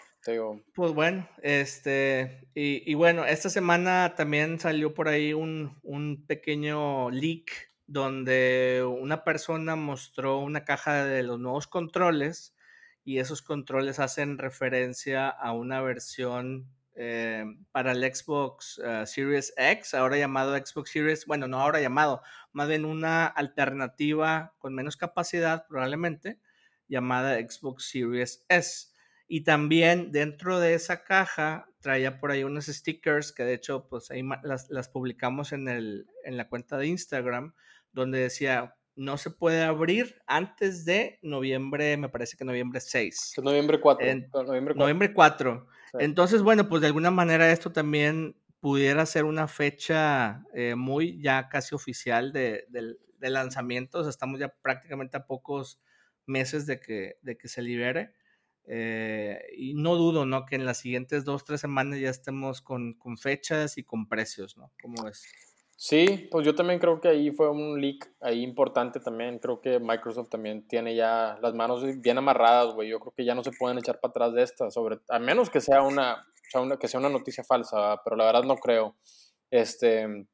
Pues bueno, este, y, bueno, esta semana también salió por ahí un, un, pequeño leak donde una persona mostró una caja de los nuevos controles y esos controles hacen referencia a una versión eh, para el Xbox eh, Series X, ahora llamado Xbox Series, bueno, no ahora llamado, más bien una alternativa con menos capacidad probablemente, llamada Xbox Series S. Y también dentro de esa caja traía por ahí unos stickers que de hecho pues ahí las, publicamos en, el, en la cuenta de Instagram, donde decía no se puede abrir antes de noviembre, me parece que noviembre 6. noviembre 4. noviembre 4. Entonces, bueno, pues de alguna manera esto también pudiera ser una fecha eh, muy ya casi oficial de, de, lanzamientos. Estamos ya prácticamente a pocos meses de que, de que se libere. Eh, y no dudo, ¿no? Que en las siguientes dos, tres semanas ya estemos con, con fechas y con precios, ¿no? ¿Cómo es? Sí, pues yo también creo que ahí fue un leak ahí importante también. Creo que Microsoft también tiene ya las manos bien amarradas, güey. Yo creo que ya no se pueden echar para atrás de esta, sobre, a menos que sea una, una que sea una noticia falsa, pero la verdad no creo. Este,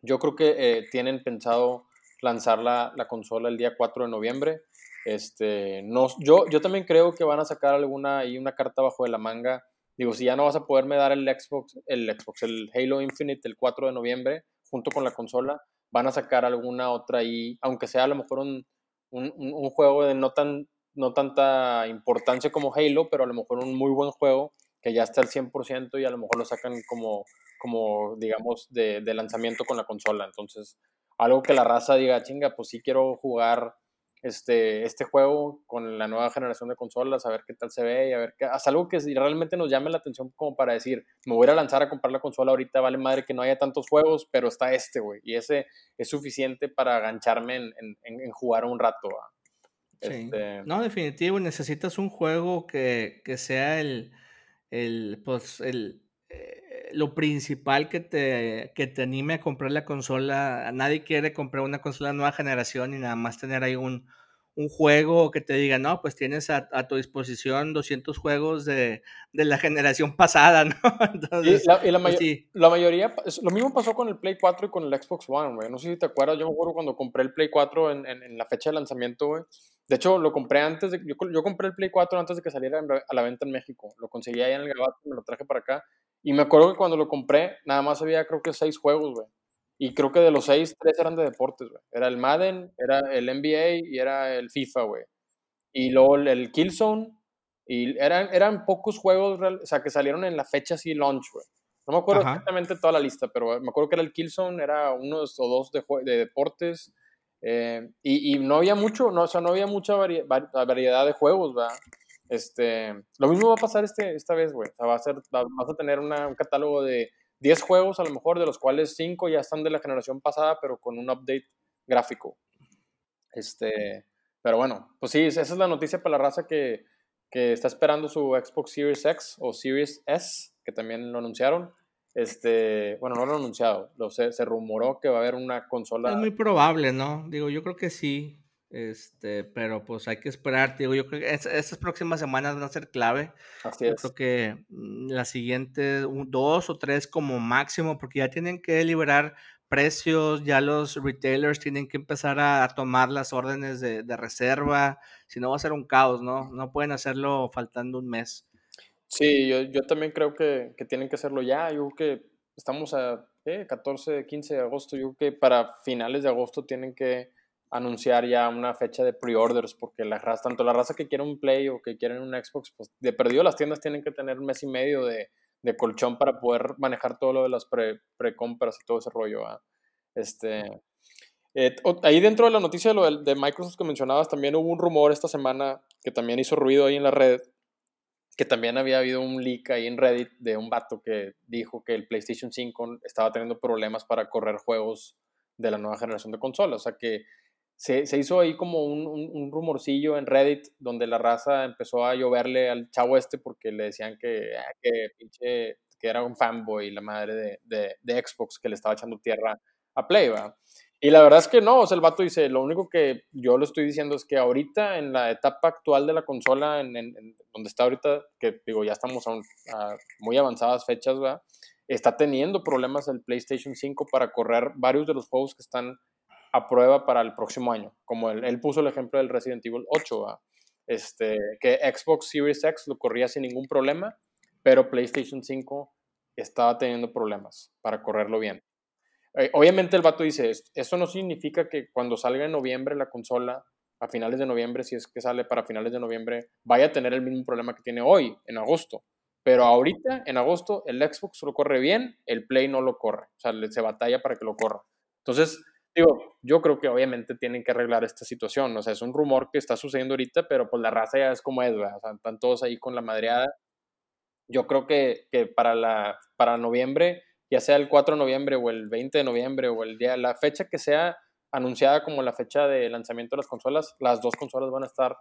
yo creo que eh, tienen pensado lanzar la, la consola el día 4 de noviembre. Este, no, yo, yo también creo que van a sacar alguna y una carta bajo de la manga. Digo, si ya no vas a poderme dar el Xbox, el Xbox, el Halo Infinite el 4 de noviembre, junto con la consola, van a sacar alguna otra ahí, aunque sea a lo mejor un, un, un juego de no, tan, no tanta importancia como Halo, pero a lo mejor un muy buen juego que ya está al 100% y a lo mejor lo sacan como, como digamos, de, de lanzamiento con la consola. Entonces, algo que la raza diga, chinga, pues sí quiero jugar este, este juego con la nueva generación de consolas, a ver qué tal se ve y a ver qué, haz algo que realmente nos llame la atención como para decir, me voy a lanzar a comprar la consola ahorita, vale madre que no haya tantos juegos, pero está este, güey, y ese es suficiente para agancharme en, en, jugar un rato. Este... No, definitivo, necesitas un juego que, que sea el, el, pues, el, lo principal que te, que te anime a comprar la consola. Nadie quiere comprar una consola nueva generación y nada más tener ahí un, un juego que te diga, no, pues tienes a, tu disposición 200 juegos de, de, la generación pasada, [laughs] ¿no? Entonces, y, la, pues la, mayoría, lo mismo pasó con el Play 4 y con el Xbox One, güey. No sé si te acuerdas, yo me acuerdo cuando compré el Play 4 en, en, la fecha de lanzamiento, güey. De hecho, lo compré antes de, yo, yo, compré el Play 4 antes de que saliera a la venta en México. Lo conseguí ahí en el Gabato, me lo traje para acá. Y me acuerdo que cuando lo compré, nada más había creo que seis juegos, güey. Y creo que de los seis, tres eran de deportes, güey. Era el Madden, era el NBA y era el FIFA, güey. Y luego el Killzone Y eran, eran pocos juegos, o sea, que salieron en la fecha así launch, güey. No me acuerdo exactamente toda la lista, pero me acuerdo que era el Killzone, era uno o dos de, de deportes. Eh, y, y, no había mucho, no, o sea, no había mucha variedad de juegos, ¿verdad? Este, lo mismo va a pasar este, esta vez, güey. O sea, va a ser, vas a tener una, un catálogo de 10 juegos, a lo mejor, de los cuales 5 ya están de la generación pasada, pero con un update gráfico. Este, pero bueno, pues sí, esa es la noticia para la raza que, que está esperando su Xbox Series X o Series S, que también lo anunciaron. Este, bueno, no lo han anunciado, lo, se, se rumoró que va a haber una consola. Es muy probable, ¿no? Digo, yo creo que sí. Este, pero pues hay que esperar, digo, yo creo que estas próximas semanas van a ser clave. Así yo es. creo que mm, la siguiente, dos o tres como máximo, porque ya tienen que liberar precios, ya los retailers tienen que empezar a, tomar las órdenes de, de, reserva, si no va a ser un caos, ¿no? No pueden hacerlo faltando un mes. Sí, yo, yo también creo que, que, tienen que hacerlo ya, yo creo que estamos a ¿eh? 14, 15 de agosto, yo creo que para finales de agosto tienen que anunciar ya una fecha de pre-orders, porque la raza, tanto la raza que quiere un Play o que quieren un Xbox, pues de perdido las tiendas tienen que tener un mes y medio de, de colchón para poder manejar todo lo de las pre-compras y todo ese rollo. Este, eh, ahí dentro de la noticia de, lo de, de, Microsoft que mencionabas, también hubo un rumor esta semana que también hizo ruido ahí en la red, que también había habido un leak ahí en Reddit de un vato que dijo que el PlayStation 5 estaba teniendo problemas para correr juegos de la nueva generación de consolas. O sea que se, se, hizo ahí como un, un, rumorcillo en Reddit donde la raza empezó a lloverle al chavo este porque le decían que, ah, que, era un fanboy, la madre de, de, Xbox que le estaba echando tierra a Play. Y la verdad es que no, o sea, el vato dice, lo único que yo lo estoy diciendo es que ahorita, en la etapa actual de la consola, en, donde está ahorita, que digo, ya estamos a, muy avanzadas fechas, ¿va? Está teniendo problemas el PlayStation 5 para correr varios de los juegos que están a prueba para el próximo año, como él, él puso el ejemplo del Resident Evil 8, este, que Xbox Series X lo corría sin ningún problema, pero PlayStation 5 estaba teniendo problemas para correrlo bien. Eh, obviamente el vato dice, eso no significa que cuando salga en noviembre la consola, a finales de noviembre, si es que sale para finales de noviembre, vaya a tener el mismo problema que tiene hoy, en agosto. Pero ahorita, en agosto, el Xbox lo corre bien, el Play no lo corre. O sea, se batalla para que lo corra. Entonces, Digo, yo creo que obviamente tienen que arreglar esta situación. O sea, es un rumor que está sucediendo ahorita, pero pues la raza ya es como es, ¿verdad? O sea, están todos ahí con la madreada. Yo creo que, que para, la, para noviembre, ya sea el 4 de noviembre o el 20 de noviembre o el día, la fecha que sea anunciada como la fecha de lanzamiento de las consolas, las dos consolas van a estar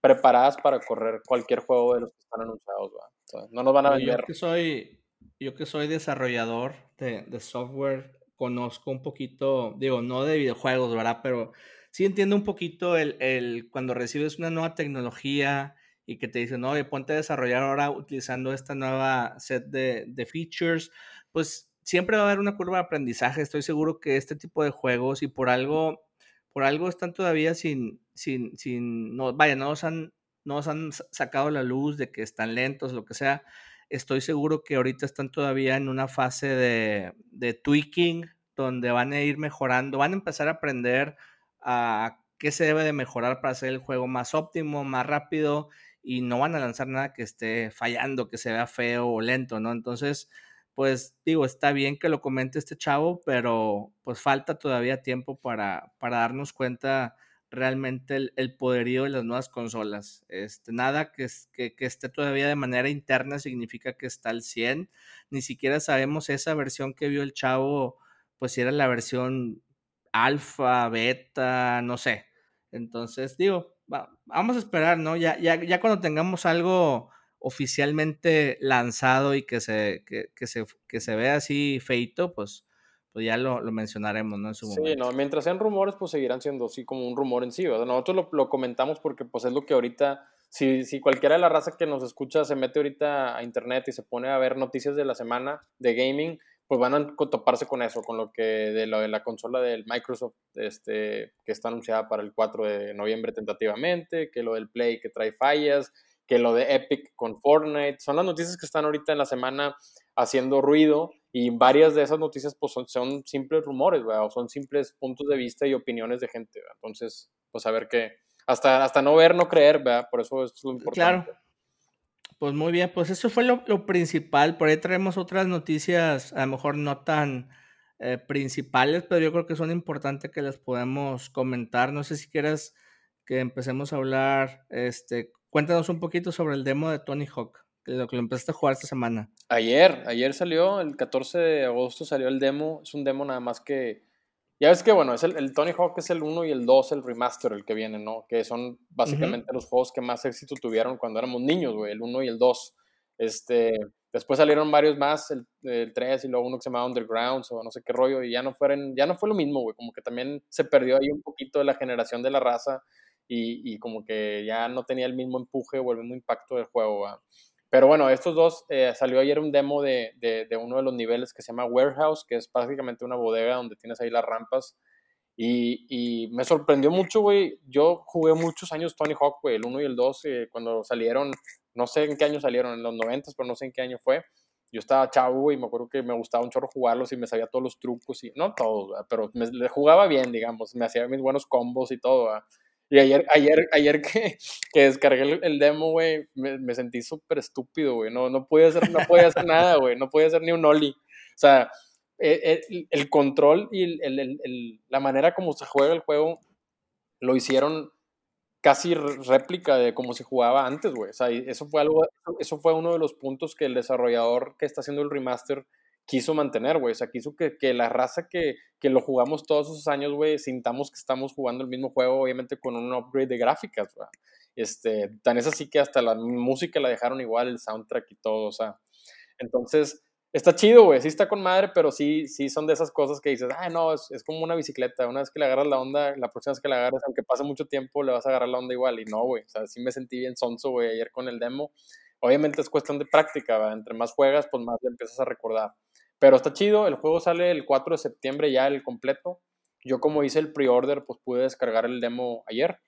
preparadas para correr cualquier juego de los que están anunciados. ¿verdad? O sea, no nos van a vender. Yo que soy, yo que soy desarrollador de, de software conozco un poquito, digo, no de videojuegos, ¿verdad? Pero sí entiendo un poquito el, el cuando recibes una nueva tecnología y que te dicen, oye, ponte a desarrollar ahora utilizando esta nueva set de, de features, pues siempre va a haber una curva de aprendizaje. Estoy seguro que este tipo de juegos y por algo, por algo están todavía sin, sin, sin, no, vaya, no nos han, no han sacado la luz de que están lentos, lo que sea Estoy seguro que ahorita están todavía en una fase de, de tweaking, donde van a ir mejorando, van a empezar a aprender a qué se debe de mejorar para hacer el juego más óptimo, más rápido, y no van a lanzar nada que esté fallando, que se vea feo o lento, ¿no? Entonces, pues digo, está bien que lo comente este chavo, pero pues falta todavía tiempo para, para darnos cuenta realmente el, el, poderío de las nuevas consolas. Este, nada que, que, que, esté todavía de manera interna significa que está al 100. Ni siquiera sabemos esa versión que vio el chavo, pues si era la versión alfa, beta, no sé. Entonces, digo, va, vamos a esperar, ¿no? Ya, ya, ya cuando tengamos algo oficialmente lanzado y que se, que se, que se vea así feito, pues pues ya lo, lo mencionaremos, ¿no? En su sí, no, mientras sean rumores, pues seguirán siendo así como un rumor en sí, ¿verdad? Nosotros lo, lo, comentamos porque pues es lo que ahorita, si, si cualquiera de la raza que nos escucha se mete ahorita a internet y se pone a ver noticias de la semana de gaming, pues van a toparse con eso, con lo que de, lo de la consola del Microsoft, este, que está anunciada para el 4 de noviembre tentativamente, que lo del Play que trae fallas, que lo de Epic con Fortnite, son las noticias que están ahorita en la semana haciendo ruido y varias de esas noticias pues son, son simples rumores, ¿verdad? o son simples puntos de vista y opiniones de gente. Entonces, pues a ver qué, hasta, hasta no ver, no creer, ¿verdad? Por eso es lo importante. Claro. pues muy bien, pues eso fue lo, principal. Por ahí traemos otras noticias, a lo mejor no tan eh, principales, pero yo creo que son importantes que las podemos comentar. No sé si quieres que empecemos a hablar, este, cuéntanos un poquito sobre el demo de Tony Hawk, que lo que lo empezaste a jugar esta semana. Ayer, ayer salió, el 14 de agosto salió el demo, es un demo nada más que ya ves que, bueno, es el, Tony Hawk es el 1 y el 2, el remaster, el que viene, ¿no? Que son básicamente los juegos que más éxito tuvieron cuando éramos niños, güey, el 1 y el 2. Este, después salieron varios más, el, el, 3 y luego uno que se llamaba Underground o no sé qué rollo, y ya no, fueron, ya no fue lo mismo, güey, como que también se perdió ahí un poquito de la generación de la raza y, y como que ya no tenía el mismo empuje o el mismo impacto del juego, güey. Pero bueno, estos dos, eh, salió ayer un demo de, de, uno de los niveles que se llama Warehouse, que es básicamente una bodega donde tienes ahí las rampas. Y, y me sorprendió mucho, güey. Yo jugué muchos años Tony Hawk, güey, el 1 y el 2, eh, cuando salieron, no sé en qué año salieron, en los 90, pero no sé en qué año fue. Yo estaba chavo y me acuerdo que me gustaba un chorro jugarlos y me sabía todos los trucos, y no todos, pero me, jugaba bien, digamos, me hacía mis buenos combos y todo. Y ayer, ayer, ayer que, que descargué el, demo, güey, me, me, sentí súper estúpido, güey. No, no podía hacer, no podía hacer nada, güey. No podía hacer ni un ollie. O sea, el, e, el control y el, la manera como se juega el juego lo hicieron casi réplica de cómo se jugaba antes, güey. O sea, eso fue algo, eso fue uno de los puntos que el desarrollador que está haciendo el remaster quiso mantener, güey. O sea, quiso que, la raza que, que, lo jugamos todos esos años, güey, sintamos que estamos jugando el mismo juego, obviamente con un upgrade de gráficas, güey. Este, tan es así que hasta la música la dejaron igual, el soundtrack y todo, o sea. Entonces, está chido, güey. Sí está con madre, pero sí, sí son de esas cosas que dices, ah, no, es, es, como una bicicleta. Una vez que le agarras la onda, la próxima vez que la agarras, aunque pase mucho tiempo, le vas a agarrar la onda igual. Y no, güey. O sea, sí me sentí bien sonso, güey, ayer con el demo. Obviamente es cuestión de práctica, ¿verdad? Entre más juegas, pues más le empiezas a recordar. Pero está chido, el juego sale el 4 de septiembre ya el completo. Yo como hice el pre-order, pues pude descargar el demo ayer.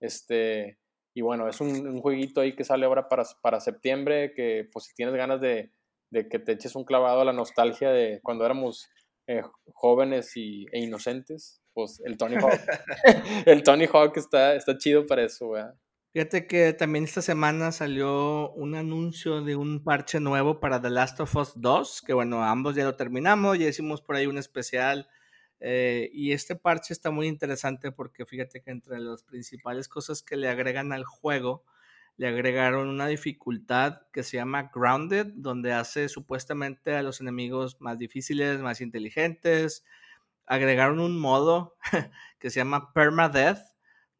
Este, y bueno, es un, jueguito ahí que sale ahora para, para septiembre, que pues si tienes ganas de, de, que te eches un clavado a la nostalgia de cuando éramos eh, jóvenes y, e inocentes, pues el Tony Hawk, [laughs] [laughs] el Tony Hawk está, está chido para eso, ¿verdad? Fíjate que también esta semana salió un anuncio de un parche nuevo para The Last of Us 2, que bueno, ambos ya lo terminamos, ya hicimos por ahí un especial. Eh, y este parche está muy interesante porque fíjate que entre las principales cosas que le agregan al juego, le agregaron una dificultad que se llama Grounded, donde hace supuestamente a los enemigos más difíciles, más inteligentes. Agregaron un modo [laughs] que se llama Permadeath,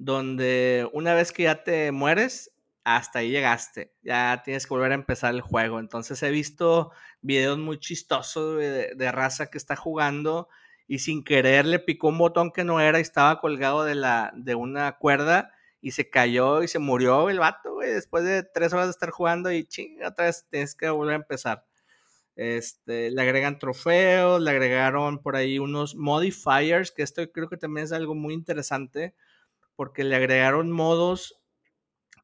donde una vez que ya te mueres, hasta ahí llegaste, ya tienes que volver a empezar el juego. Entonces he visto videos muy chistosos de, raza que está jugando y sin querer le picó un botón que no era y estaba colgado de, la, de una cuerda y se cayó y se murió el vato, güey, después de tres horas de estar jugando y chinga, otra vez tienes que volver a empezar. Este, le agregan trofeos, le agregaron por ahí unos modifiers, que esto creo que también es algo muy interesante porque le agregaron modos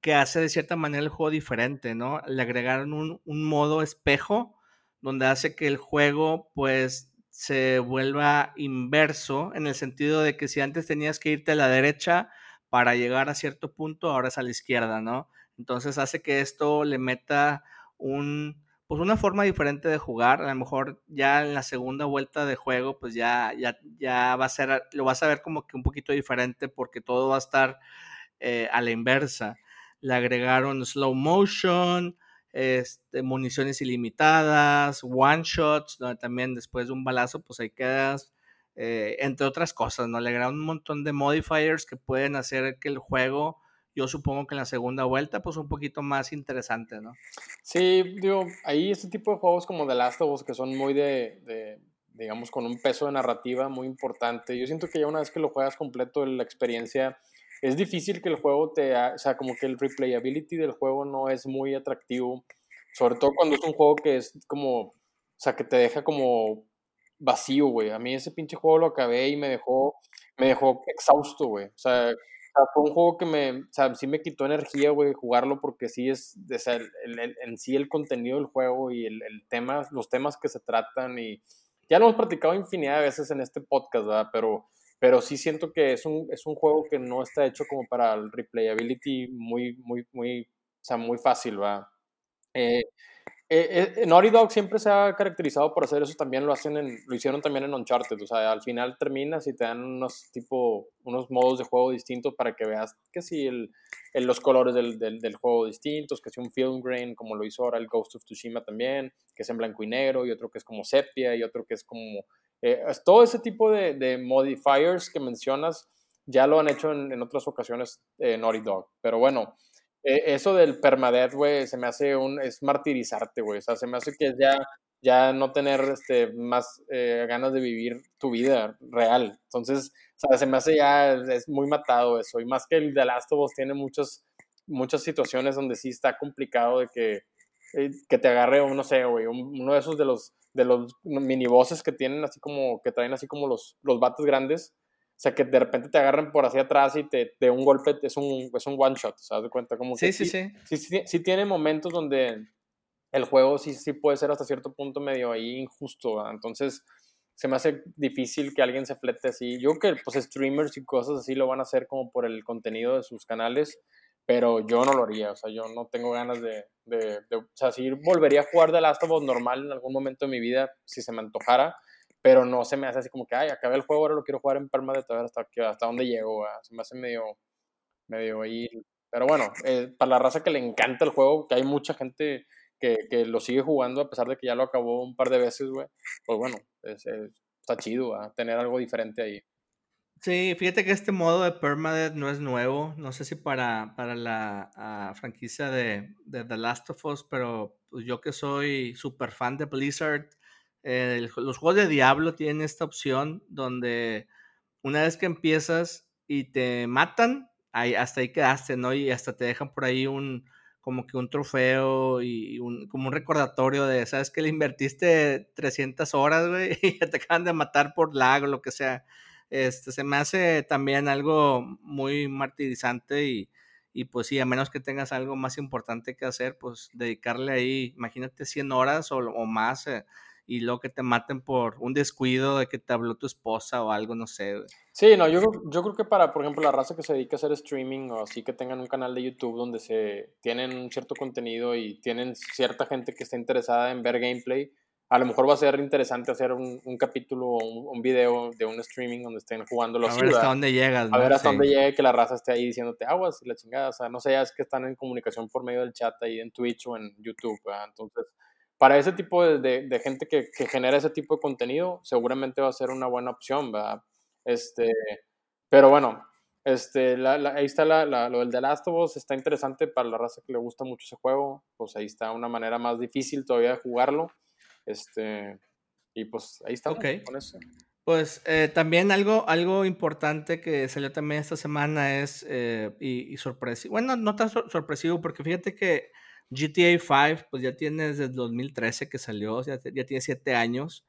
que hace de cierta manera el juego diferente, ¿no? Le agregaron un, modo espejo donde hace que el juego pues se vuelva inverso en el sentido de que si antes tenías que irte a la derecha para llegar a cierto punto, ahora es a la izquierda, ¿no? Entonces hace que esto le meta un, pues una forma diferente de jugar. A lo mejor ya en la segunda vuelta de juego, pues ya, ya, ya va a ser, lo vas a ver como que un poquito diferente porque todo va a estar eh, a la inversa. Le agregaron slow motion, este, municiones ilimitadas, one shots, donde también después de un balazo, pues ahí quedas. Eh, entre otras cosas, ¿no? Le agregaron un montón de modifiers que pueden hacer que el juego yo supongo que en la segunda vuelta, pues un poquito más interesante, ¿no? Sí, digo, ahí este tipo de juegos como The Last of Us, que son muy de, digamos, con un peso de narrativa muy importante. Yo siento que ya una vez que lo juegas completo, la experiencia, es difícil que el juego te, o sea, como que el replayability del juego no es muy atractivo, sobre todo cuando es un juego que es como, o sea, que te deja como vacío, güey. A mí ese pinche juego lo acabé y me dejó, me dejó exhausto, güey. O sea, fue un juego que me, o sea, sí me quitó energía, güey, jugarlo porque sí es, o sea, el, en sí el contenido del juego y el, el, tema, los temas que se tratan y ya lo hemos practicado infinidad de veces en este podcast, ¿verdad? Pero, pero sí siento que es un, es un juego que no está hecho como para el replayability muy, muy, muy, o sea, muy fácil, ¿verdad? Eh, eh, eh, Naughty Dog siempre se ha caracterizado por hacer eso, también lo hacen en, lo hicieron también en Uncharted, o sea, al final terminas y te dan unos tipo, unos modos de juego distintos para que veas que si el, los colores del, del, juego distintos, que si un film grain, como lo hizo ahora el Ghost of Tsushima también, que es en blanco y negro, y otro que es como sepia, y otro que es como, eh, todo ese tipo de, de, modifiers que mencionas, ya lo han hecho en, en otras ocasiones Naughty Dog, pero bueno, e, eso del permadeath, güey, se me hace un, es martirizarte, güey, o sea, se me hace que ya, ya no tener, este, más eh, ganas de vivir tu vida real, entonces, o sea, se me hace ya, es muy matado eso, y más que el de Last of Us tiene muchas, muchas situaciones donde sí está complicado de que, eh, que te agarre, no sé, güey, uno de esos de los, de los minibosses que tienen así como, que traen así como los, los bates grandes, o sea, que de repente te agarran por hacia atrás y te de un golpe es un, es un one shot, ¿sabes de cuenta? Como sí, sí, sí, sí, sí. Sí, tiene momentos donde el juego sí, sí puede ser hasta cierto punto medio ahí injusto, entonces se me hace difícil que alguien se flete así. Yo creo que pues streamers y cosas así lo van a hacer como por el contenido de sus canales, pero yo no lo haría, o sea, yo no tengo ganas de, de, de o sea, si volvería a jugar The Last of Us normal en algún momento de mi vida, si se me antojara, pero no se me hace así como que, ay, acabé el juego, ahora lo quiero jugar en permanente, a ver hasta, hasta dónde llego, se me hace medio, medio ahí. Pero bueno, eh, para la raza que le encanta el juego, que hay mucha gente que, que, lo sigue jugando a pesar de que ya lo acabó un par de veces, güey, pues bueno, está chido, tener algo diferente ahí. Sí, fíjate que este modo de permadeath no es nuevo. No sé si para, para la franquicia de, de, The Last of Us, pero pues yo que soy súper fan de Blizzard, los juegos de Diablo tienen esta opción donde una vez que empiezas y te matan, ahí, hasta ahí quedaste, ¿no? Y hasta te dejan por ahí un, como que un trofeo y un, como un recordatorio de, ¿sabes que Le invertiste 300 horas, güey, [laughs] y te acaban de matar por lag o lo que sea. Este, se me hace también algo muy martirizante y, y pues sí, a menos que tengas algo más importante que hacer, pues dedicarle ahí, imagínate 100 horas o, o más. Eh, y luego que te maten por un descuido de que te habló tu esposa o algo, no sé. Sí, no, yo, yo creo que para, por ejemplo, la raza que se dedica a hacer streaming o así que tengan un canal de YouTube donde se tienen un cierto contenido y tienen cierta gente que está interesada en ver gameplay, a lo mejor va a ser interesante hacer un, un capítulo o un, video de un streaming donde estén jugando los A ver hasta dónde llegas. A ver hasta dónde llegue que la raza esté ahí diciéndote aguas y la chingada. O sea, no sé, es que están en comunicación por medio del chat ahí en Twitch o en YouTube. Entonces, para ese tipo de, de, gente que, que, genera ese tipo de contenido, seguramente va a ser una buena opción, ¿verdad? Este, pero bueno, este, la, ahí está la, lo del The Last of Us, está interesante para la raza que le gusta mucho ese juego, pues ahí está una manera más difícil todavía de jugarlo, este, y pues ahí está okay. con eso. Pues eh, también algo, algo importante que salió también esta semana es, eh, y, y sorpresivo, bueno, no tan sorpresivo, porque fíjate que GTA 5, pues ya tiene desde el 2013 que salió, ya, ya tiene siete años.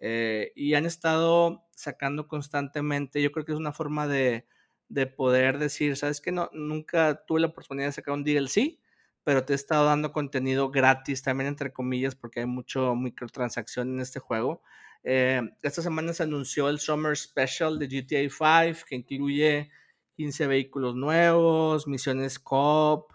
Eh, y han estado sacando constantemente. Yo creo que es una forma de, de poder decir, sabes que no, nunca tuve la oportunidad de sacar un DLC, pero te he estado dando contenido gratis, también entre comillas, porque hay mucho microtransacción en este juego. Eh, esta semana se anunció el Summer Special de GTA 5, que incluye 15 vehículos nuevos, misiones COP,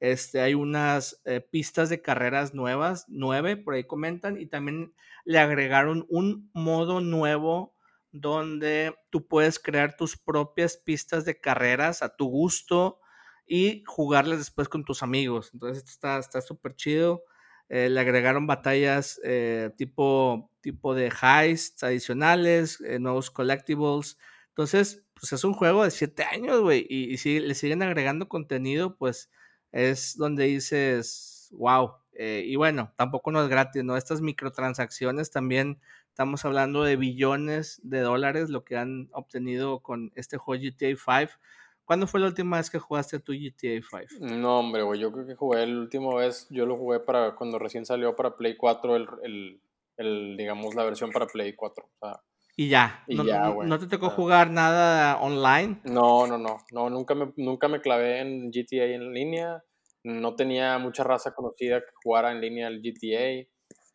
este, hay unas eh, pistas de carreras nuevas, nueve, por ahí comentan, y también le agregaron un modo nuevo donde tú puedes crear tus propias pistas de carreras a tu gusto y jugarlas después con tus amigos. Entonces esto está súper chido. Eh, le agregaron batallas eh, tipo, tipo de heists adicionales, nuevos collectibles. Entonces, pues es un juego de siete años, güey. Y, y si le siguen agregando contenido, pues es donde dices, wow. Eh, y bueno, tampoco no es gratis, ¿no? Estas microtransacciones también estamos hablando de billones de dólares, lo que han obtenido con este juego GTA 5. ¿Cuándo fue la última vez que jugaste tu GTA 5? No, hombre, güey, yo creo que jugué la última vez, yo lo jugué para cuando recién salió para Play 4, el, el, el digamos, la versión para Play 4. O sea, y ya. no, no, te tocó jugar nada online? No, no, no. No, nunca me, nunca me clavé en GTA en línea. No tenía mucha raza conocida que jugara en línea el GTA.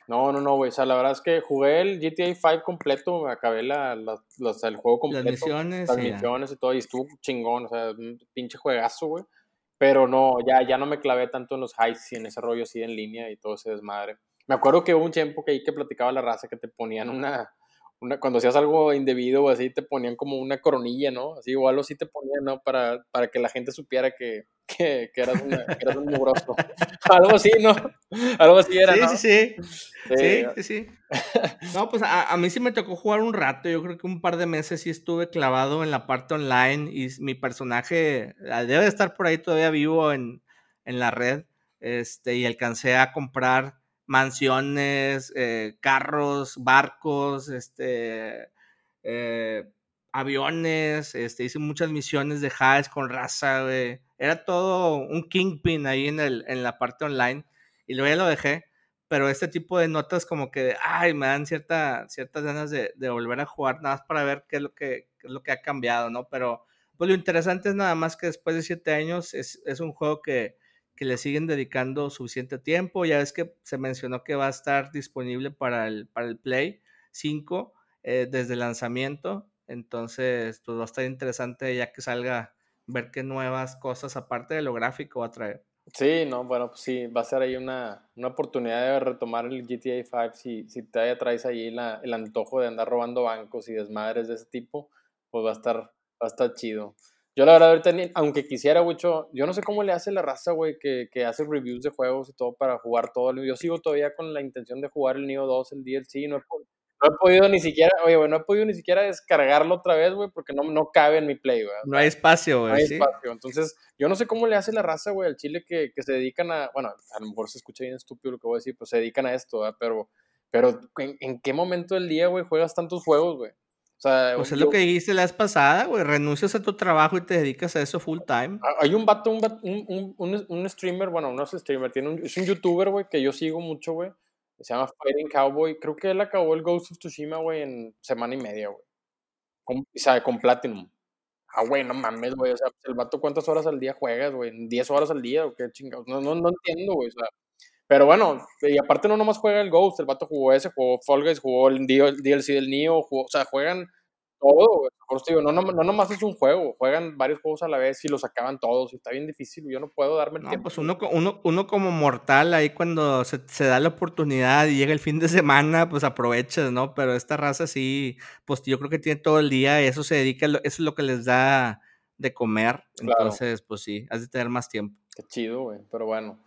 No, no, no, güey. O sea, la verdad es que jugué el GTA 5 completo, acabé la, el juego completo. Las misiones. Las misiones y todo, y estuvo chingón. O sea, un pinche juegazo, güey. pero no, ya, ya no me clavé tanto en los highs y en ese rollo así en línea y todo ese desmadre. Me acuerdo que hubo un tiempo que ahí que platicaba la raza que te ponían una, cuando hacías algo indebido o así, te ponían como una coronilla, ¿no? Así, o algo así te ponían, ¿no? Para, para que la gente supiera que, que, que eras, eras, un mugroso. [laughs] algo así, ¿no? Algo así era, sí, ¿no? Sí, sí, sí. Sí, sí, [laughs] No, pues a, a, mí sí me tocó jugar un rato. Yo creo que un par de meses sí estuve clavado en la parte online y mi personaje ah, debe estar por ahí todavía vivo en, en la red. Este, y alcancé a comprar mansiones, eh, carros, barcos, este, eh, aviones, este, hice muchas misiones de Hades con raza, Era todo un kingpin ahí en, el, en la parte online y luego ya lo dejé. Pero este tipo de notas como que, ay, me dan cierta, ciertas ganas de, de volver a jugar, nada más para ver qué es lo que, qué es lo que ha cambiado, ¿no? Pero pues lo interesante es nada más que después de siete años es, es un juego que, que le siguen dedicando suficiente tiempo. Ya ves que se mencionó que va a estar disponible para el, para el Play 5 eh, desde el lanzamiento. Entonces, pues va a estar interesante ya que salga ver qué nuevas cosas, aparte de lo gráfico, va a traer. Sí, no, bueno, pues sí, va a ser ahí una, una oportunidad de retomar el GTA 5. Si, si te traes ahí la, el antojo de andar robando bancos y desmadres de ese tipo, pues va a estar, va a estar chido. Yo la verdad ahorita, aunque quisiera, mucho, yo no sé cómo le hace la raza, güey, que, que, hace reviews de juegos y todo para jugar todo. Yo sigo todavía con la intención de jugar el Neo 2, el DLC, no he, no he podido ni siquiera, oye, güey, no he podido ni siquiera descargarlo otra vez, güey, porque no, no cabe en mi play, güey. No hay espacio, güey. No hay espacio. Entonces, yo no sé cómo le hace la raza, güey, al chile que, que, se dedican a, bueno, a lo mejor se escucha bien estúpido lo que voy a decir, pues se dedican a esto, ¿verdad? Pero, pero ¿en, ¿en qué momento del día, güey, juegas tantos juegos, güey? O sea, pues es lo que dijiste la vez pasada, güey. Renuncias a tu trabajo y te dedicas a eso full time. Hay un vato, un, un, un, un streamer, bueno, no es streamer, tiene es un youtuber, güey, que yo sigo mucho, güey. Se llama Fighting Cowboy. Creo que él acabó el Ghost of Tsushima, güey, en semana y media, güey. o sea, con Platinum. Ah, güey, no mames, güey. O sea, el vato, ¿cuántas horas al día juegas, güey? ¿10 horas al día o qué chingados? No, no, no entiendo, güey. O sea, pero bueno, y aparte no nomás juega el Ghost, el vato jugó ese, jugó Fall Guys, jugó el DLC del Neo, jugó, o sea, juegan todo, Por eso digo, no, no, no, nomás es un juego, juegan varios juegos a la vez y los acaban todos y está bien difícil, yo no puedo darme el no, tiempo. Pues uno, uno, uno como mortal ahí cuando se, se, da la oportunidad y llega el fin de semana, pues aprovechas, ¿no? Pero esta raza sí, pues yo creo que tiene todo el día y eso se dedica, eso es lo que les da de comer, entonces pues sí, has de tener más tiempo. Qué chido, güey, pero bueno.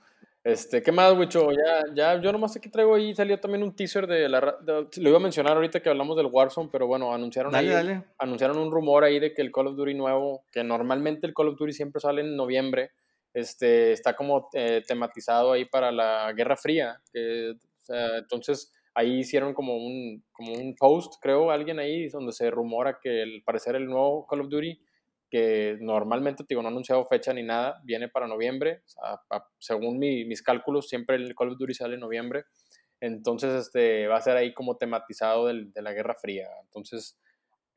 Este, ¿qué más, Wicho? Ya, ya, yo nomás aquí traigo ahí, salió también un teaser de la... lo iba a mencionar ahorita que hablamos del Warzone, pero bueno, anunciaron ahí, anunciaron un rumor ahí de que el Call of Duty nuevo, que normalmente el Call of Duty siempre sale en noviembre, este, está como eh, tematizado ahí para la Guerra Fría, que, o sea, entonces ahí hicieron como un, como un post, creo, alguien ahí, donde se rumora que al parecer el nuevo Call of Duty que normalmente, digo, no ha anunciado fecha ni nada, viene para noviembre, según mis cálculos, siempre el Call of Duty sale en noviembre, entonces este, va a ser ahí como tematizado del, de la Guerra Fría, entonces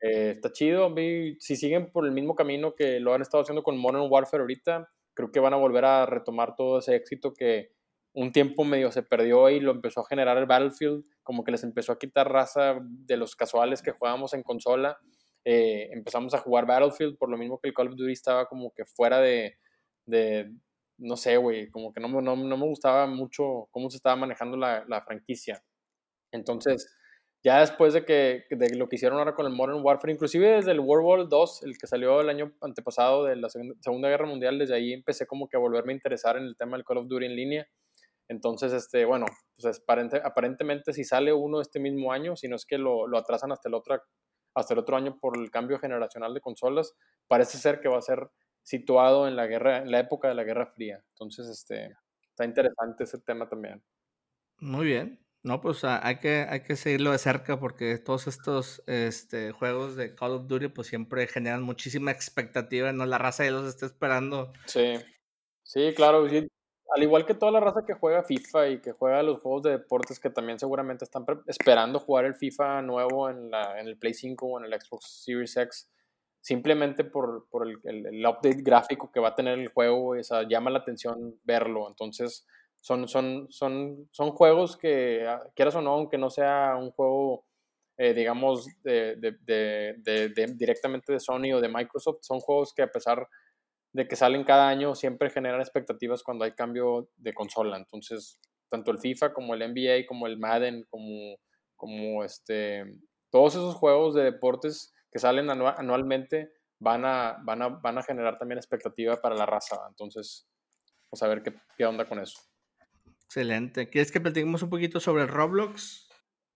eh, está chido, si siguen por el mismo camino que lo han estado haciendo con Modern Warfare ahorita, creo que van a volver a retomar todo ese éxito que un tiempo medio se perdió y lo empezó a generar el Battlefield, como que les empezó a quitar raza de los casuales que jugábamos en consola, eh, empezamos a jugar Battlefield por lo mismo que el Call of Duty estaba como que fuera de, de no sé, güey, como que no, no, no, me gustaba mucho cómo se estaba manejando la, la, franquicia. Entonces, ya después de que de lo que hicieron ahora con el Modern Warfare, inclusive desde el World War 2, el que salió el año antepasado de la Segunda Guerra Mundial, desde ahí empecé como que a volverme a interesar en el tema del Call of Duty en línea. Entonces, este, bueno, pues aparentemente si sale uno este mismo año, si no es que lo, lo atrasan hasta el otro hasta el otro año por el cambio generacional de consolas, parece ser que va a ser situado en la guerra, en la época de la Guerra Fría. Entonces, este, está interesante ese tema también. Muy bien. No, pues ah, hay que, hay que seguirlo de cerca porque todos estos este, juegos de Call of Duty pues siempre generan muchísima expectativa, ¿no? La raza ya los está esperando. Sí, sí, claro al igual que toda la raza que juega FIFA y que juega los juegos de deportes que también seguramente están esperando jugar el FIFA nuevo en, la, en el Play 5 o en el Xbox Series X, simplemente por, por el, el, update gráfico que va a tener el juego, llama la atención verlo. Entonces, son, son, son, son juegos que, ah, quieras o no, aunque no sea un juego, eh, digamos, de, de, de, directamente de Sony o de Microsoft, son juegos que a pesar de que salen cada año siempre generan expectativas cuando hay cambio de consola. Entonces, tanto el FIFA como el NBA, como el Madden, como, como este, todos esos juegos de deportes que salen anualmente van a, van, a, van a generar también expectativa para la raza. Entonces, vamos a ver qué, qué onda con eso. Excelente. ¿Quieres que platiquemos un poquito sobre Roblox?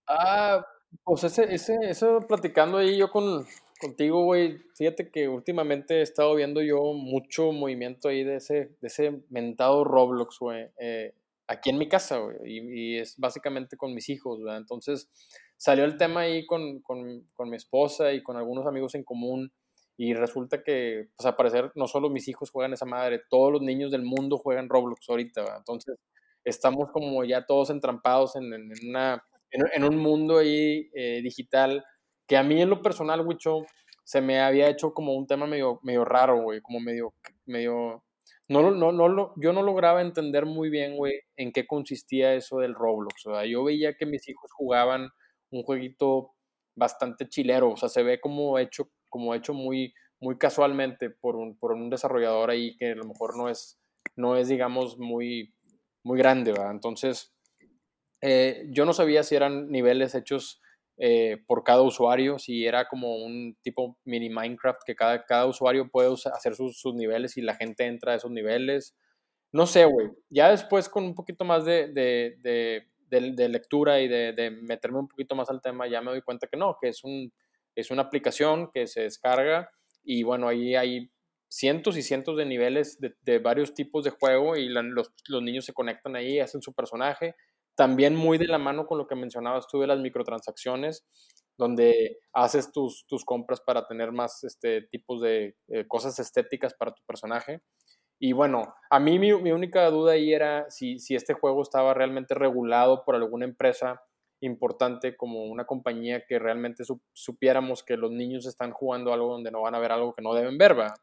Ah, pues ese, ese, eso platicando ahí yo con, contigo, güey. Fíjate que últimamente he estado viendo yo mucho movimiento ahí de ese, de ese mentado Roblox, güey. Eh, aquí en mi casa, güey. Y, es básicamente con mis hijos, ¿verdad? Entonces salió el tema ahí con, con, con, mi esposa y con algunos amigos en común. Y resulta que, pues al parecer, no solo mis hijos juegan esa madre, todos los niños del mundo juegan Roblox ahorita, ¿verdad? Entonces estamos como ya todos entrampados en, en una, en, un mundo ahí eh, digital que a mí en lo personal, Wicho, se me había hecho como un tema medio, medio raro, güey, como medio, medio, no, no, no, yo no lograba entender muy bien, güey, en qué consistía eso del Roblox, o sea, yo veía que mis hijos jugaban un jueguito bastante chilero, o sea, se ve como hecho, como hecho muy, muy casualmente por un, por un desarrollador ahí que a lo mejor no es, no es digamos, muy, muy grande, ¿verdad? Entonces, eh, yo no sabía si eran niveles hechos eh, por cada usuario, si era como un tipo mini Minecraft que cada, cada usuario puede hacer sus, sus, niveles y la gente entra a esos niveles. No sé, güey. Ya después con un poquito más de, de, de, de lectura y de, meterme un poquito más al tema, ya me doy cuenta que no, que es, un, es una aplicación que se descarga y bueno, ahí hay cientos y cientos de niveles de, varios tipos de juego y los, los niños se conectan ahí, hacen su personaje también muy de la mano con lo que mencionabas tú de las microtransacciones, donde haces tus, tus compras para tener más este, tipos de eh, cosas estéticas para tu personaje. Y bueno, a mí mi, única duda ahí era si, si este juego estaba realmente regulado por alguna empresa importante como una compañía que realmente supiéramos que los niños están jugando algo donde no van a ver algo que no deben ver, ¿va?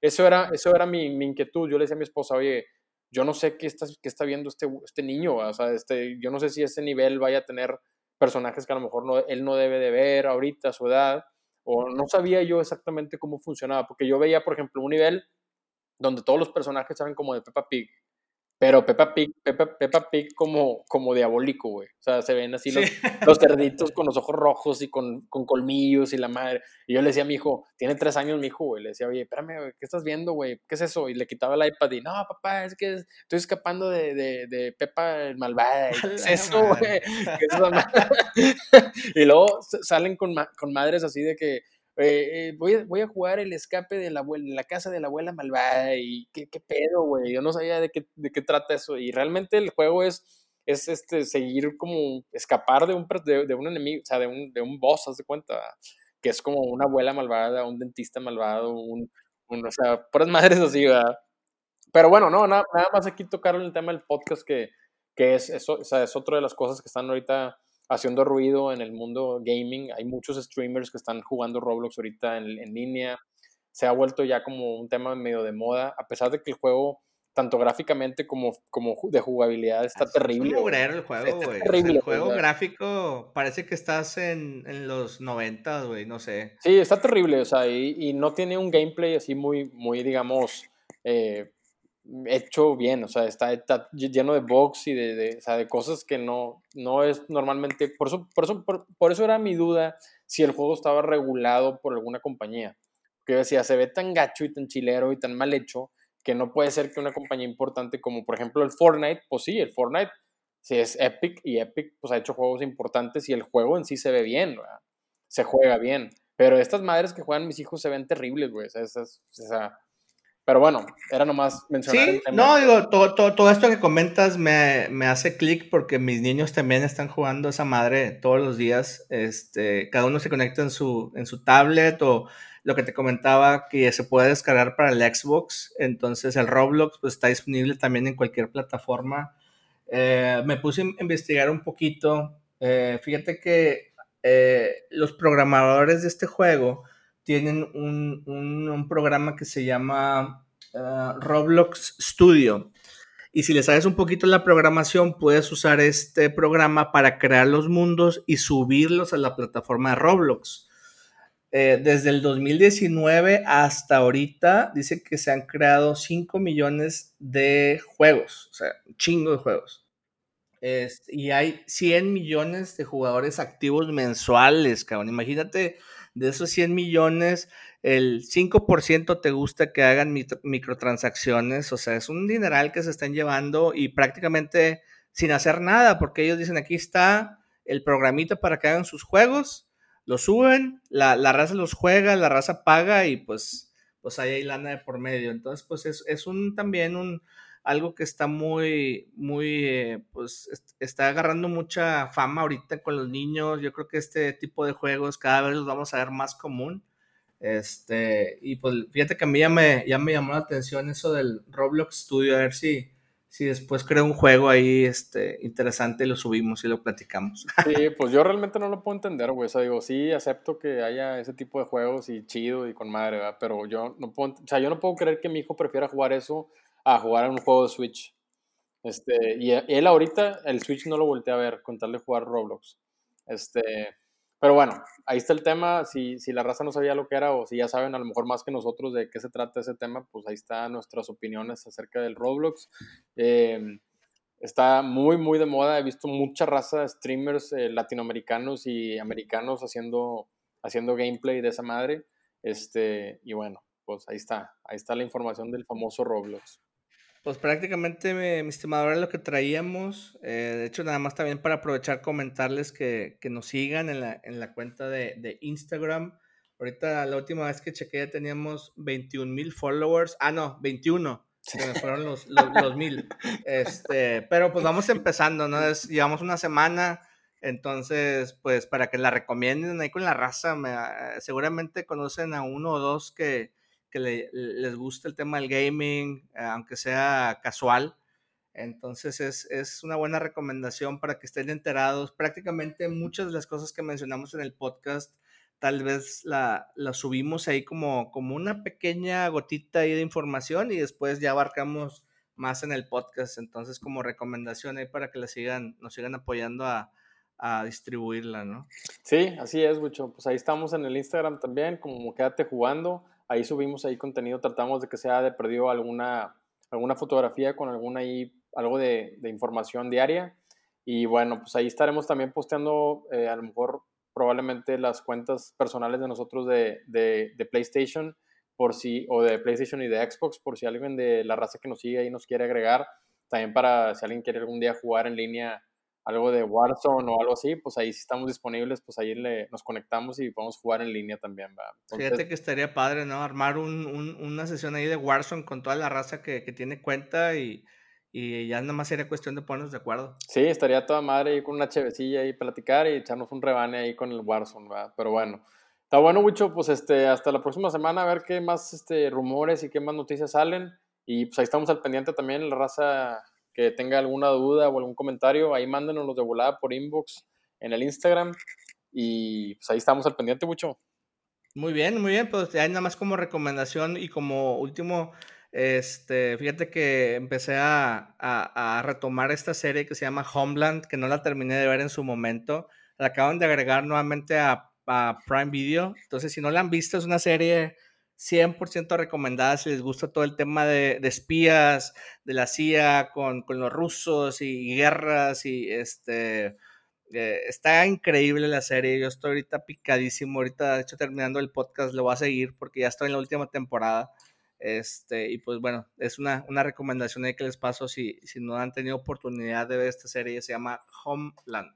Eso era, eso era mi, mi inquietud. Yo le decía a mi esposa, oye, yo no sé qué está, viendo este, este niño, o sea, este, yo no sé si ese nivel vaya a tener personajes que a lo mejor él no debe de ver ahorita a su edad, o no sabía yo exactamente cómo funcionaba, porque yo veía, por ejemplo, un nivel donde todos los personajes saben como de Peppa Pig, pero Peppa Pig, Peppa, Peppa Pig como, como diabólico, güey. O sea, se ven así los, los, cerditos con los ojos rojos y con, con, colmillos y la madre. Y yo le decía a mi hijo, tiene tres años mi hijo, güey. Le decía, oye, espérame, güey, ¿qué estás viendo, güey? ¿Qué es eso? Y le quitaba el iPad y, no, papá, es que estoy escapando de, de, de Peppa el malvada. [laughs] ¿Qué es eso, güey? [laughs] y luego salen con, con madres así de que, eh, eh, voy, a, voy, a, jugar el escape de la, abuela, la casa de la abuela malvada y qué, qué pedo, güey. Yo no sabía de qué, de qué trata eso. Y realmente el juego es, es este, seguir como escapar de un, de, un enemigo, o sea, de un, de un boss, haz de cuenta, que es como una abuela malvada, un dentista malvado, un, un o sea, puras [laughs] madres así, ¿verdad? Pero bueno, no, nada, nada más aquí tocar el tema del podcast que, que es, eso, o sea, es otra de las cosas que están ahorita haciendo ruido en el mundo gaming. Hay muchos streamers que están jugando Roblox ahorita en, en, línea. Se ha vuelto ya como un tema medio de moda, a pesar de que el juego, tanto gráficamente como, como de jugabilidad, está terrible. Es el juego, güey. el juego gráfico parece que estás en, en los 90, güey, no sé. Sí, está terrible, o sea, y, y, no tiene un gameplay así muy, muy digamos, eh, hecho bien, o sea, está, lleno de bugs y de, o sea, de, cosas que no, no es normalmente, por eso, por, eso, por, eso era mi duda si el juego estaba regulado por alguna compañía. Que decía, se ve tan gacho y tan chilero y tan mal hecho que no puede ser que una compañía importante como por ejemplo el Fortnite, pues sí, el Fortnite sí es Epic y Epic pues ha hecho juegos importantes y el juego en sí se ve bien, se juega bien. Pero estas madres que juegan mis hijos se ven terribles, güey. O sea pero bueno, era nomás mencionar. Sí, no, digo, todo, todo, todo, esto que comentas me, me hace clic porque mis niños también están jugando esa madre todos los días. Este, cada uno se conecta en su, en su tablet o lo que te comentaba que se puede descargar para el Xbox. Entonces el Roblox pues, está disponible también en cualquier plataforma. Eh, me puse a investigar un poquito. Eh, fíjate que eh, los programadores de este juego tienen un, un, programa que se llama uh, Roblox Studio. Y si le sabes un poquito la programación, puedes usar este programa para crear los mundos y subirlos a la plataforma de Roblox. eh, desde el 2019 hasta ahorita, dice que se han creado 5 millones de juegos, o sea, un chingo de juegos. y hay 100 millones de jugadores activos mensuales, cabrón. Imagínate, de esos 100 millones, el 5% te gusta que hagan microtransacciones, o sea, es un dineral que se están llevando y prácticamente sin hacer nada, porque ellos dicen, aquí está el programita para que hagan sus juegos lo suben, la, raza los juega, la raza paga y pues, pues ahí hay lana de por medio. Entonces, pues es, un también un algo que está muy, muy, eh, pues está agarrando mucha fama ahorita con los niños. Yo creo que este tipo de juegos cada vez los vamos a ver más común. Este, y pues fíjate que a mí ya me, ya me llamó la atención eso del Roblox Studio, a ver si, si después creo un juego ahí este, interesante, lo subimos y lo platicamos. [laughs] Sí, pues yo realmente no lo puedo entender, güey. O sea, digo, sí, acepto que haya ese tipo de juegos y chido y con madre, ¿verdad? Pero yo no puedo, o sea, yo no puedo creer que mi hijo prefiera jugar eso a jugar a un juego de Switch. Este, y él ahorita, el Switch no lo volteé a ver con tal de jugar Roblox. Este, pero bueno, ahí está el tema. Si, si la raza no sabía lo que era o si ya saben a lo mejor más que nosotros de qué se trata ese tema, pues ahí están nuestras opiniones acerca del Roblox. Em, está muy, muy de moda. He visto mucha raza de streamers eh, latinoamericanos y americanos haciendo, haciendo gameplay de esa madre. Este, y bueno, pues ahí está. Ahí está la información del famoso Roblox. Pues prácticamente, mi, estimado, era lo que traíamos. Eh, de hecho, nada más también para aprovechar, comentarles que, nos sigan en la, cuenta de, Instagram. Ahorita, la última vez que chequeé, teníamos 21 mil followers. Ah, no, 21. Se me fueron los, los, mil. [laughs] Este, pero pues vamos empezando, ¿no? Es, llevamos una semana. Entonces, pues para que la recomienden ahí con la raza, seguramente conocen a uno o dos que, que les gusta el tema del gaming, eh, aunque sea casual. Entonces es, una buena recomendación para que estén enterados. Prácticamente muchas de las cosas que mencionamos en el podcast, tal vez la, subimos ahí como, como una pequeña gotita ahí de información y después ya abarcamos más en el podcast. Entonces como recomendación ahí para que la sigan, nos sigan apoyando a, a distribuirla, ¿no? Sí, así es, mucho. Pues ahí estamos en el Instagram también, como quédate jugando. Ahí subimos ahí contenido, tratamos de que sea de perdido alguna, alguna fotografía con alguna ahí, algo de, información diaria. Y bueno, pues ahí estaremos también posteando eh, a lo mejor probablemente las cuentas personales de nosotros de, de, PlayStation por si, o de PlayStation y de Xbox, por si alguien de la raza que nos sigue ahí nos quiere agregar. También para si alguien quiere algún día jugar en línea algo de Warzone o algo así, pues ahí si estamos disponibles, pues ahí le, nos conectamos y podemos jugar en línea también. Fíjate que estaría padre, ¿no? Armar un, un, una sesión ahí de Warzone con toda la raza que, que tiene cuenta y, y, ya nada más sería cuestión de ponernos de acuerdo. Sí, estaría toda madre ahí con una chevecilla y platicar y echarnos un rebane ahí con el Warzone, ¿verdad? Pero bueno. Está bueno, mucho, pues este, hasta la próxima semana a ver qué más este, rumores y qué más noticias salen. Y pues ahí estamos al pendiente también, la raza que tenga alguna duda o algún comentario, ahí mándenos de volada por inbox en el Instagram. Y pues ahí estamos al pendiente mucho. Muy bien, muy bien, pues hay nada más como recomendación y como último, este, fíjate que empecé a, a, retomar esta serie que se llama Homeland, que no la terminé de ver en su momento, la acaban de agregar nuevamente a, a Prime Video, entonces si no la han visto es una serie 100% recomendada si les gusta todo el tema de, espías, de la CIA con, los rusos y, guerras y este... Eh, está increíble la serie, yo estoy ahorita picadísimo, ahorita de hecho terminando el podcast lo voy a seguir porque ya estoy en la última temporada. Este, y pues bueno, es una, una recomendación ahí que les paso si, si no han tenido oportunidad de ver esta serie, se llama Homeland.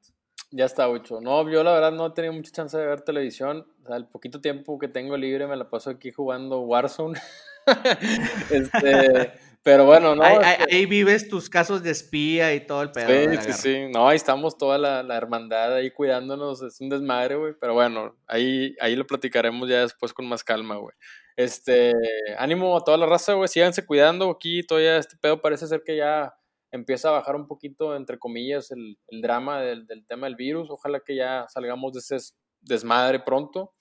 Ya está, Ucho. No, yo la verdad no he tenido mucha chance de ver televisión. O sea, el poquito tiempo que tengo libre me la paso aquí jugando Warzone. [laughs] este, pero bueno, no. Este ahí, vives tus casos de espía y todo el pedo. Sí, sí, sí. No, ahí estamos toda la, la, hermandad ahí cuidándonos. Es un desmadre, güey. Pero bueno, ahí, ahí lo platicaremos ya después con más calma, güey. Este, ánimo a toda la raza, güey. Síganse cuidando. Aquí todavía este pedo parece ser que ya empieza a bajar un poquito, entre comillas, el, drama del, tema del virus. Ojalá que ya salgamos de ese desmadre pronto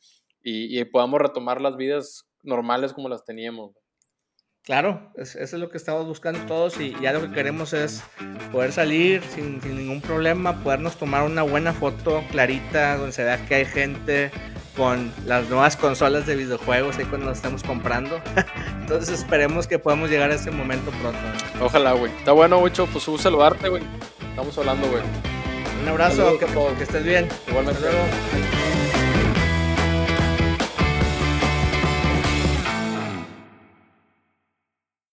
y, podamos retomar las vidas normales como las teníamos. Claro, eso es lo que estamos buscando todos y ya lo que queremos es poder salir sin, sin, ningún problema, podernos tomar una buena foto clarita donde se vea que hay gente, con las nuevas consolas de videojuegos ahí cuando nos estemos comprando. [laughs] Entonces esperemos que podamos llegar a ese momento pronto. Ojalá, güey. Está bueno, mucho, pues un saludarte, güey. Estamos hablando, güey. Un abrazo, que, que, estés bien. Igualmente. luego.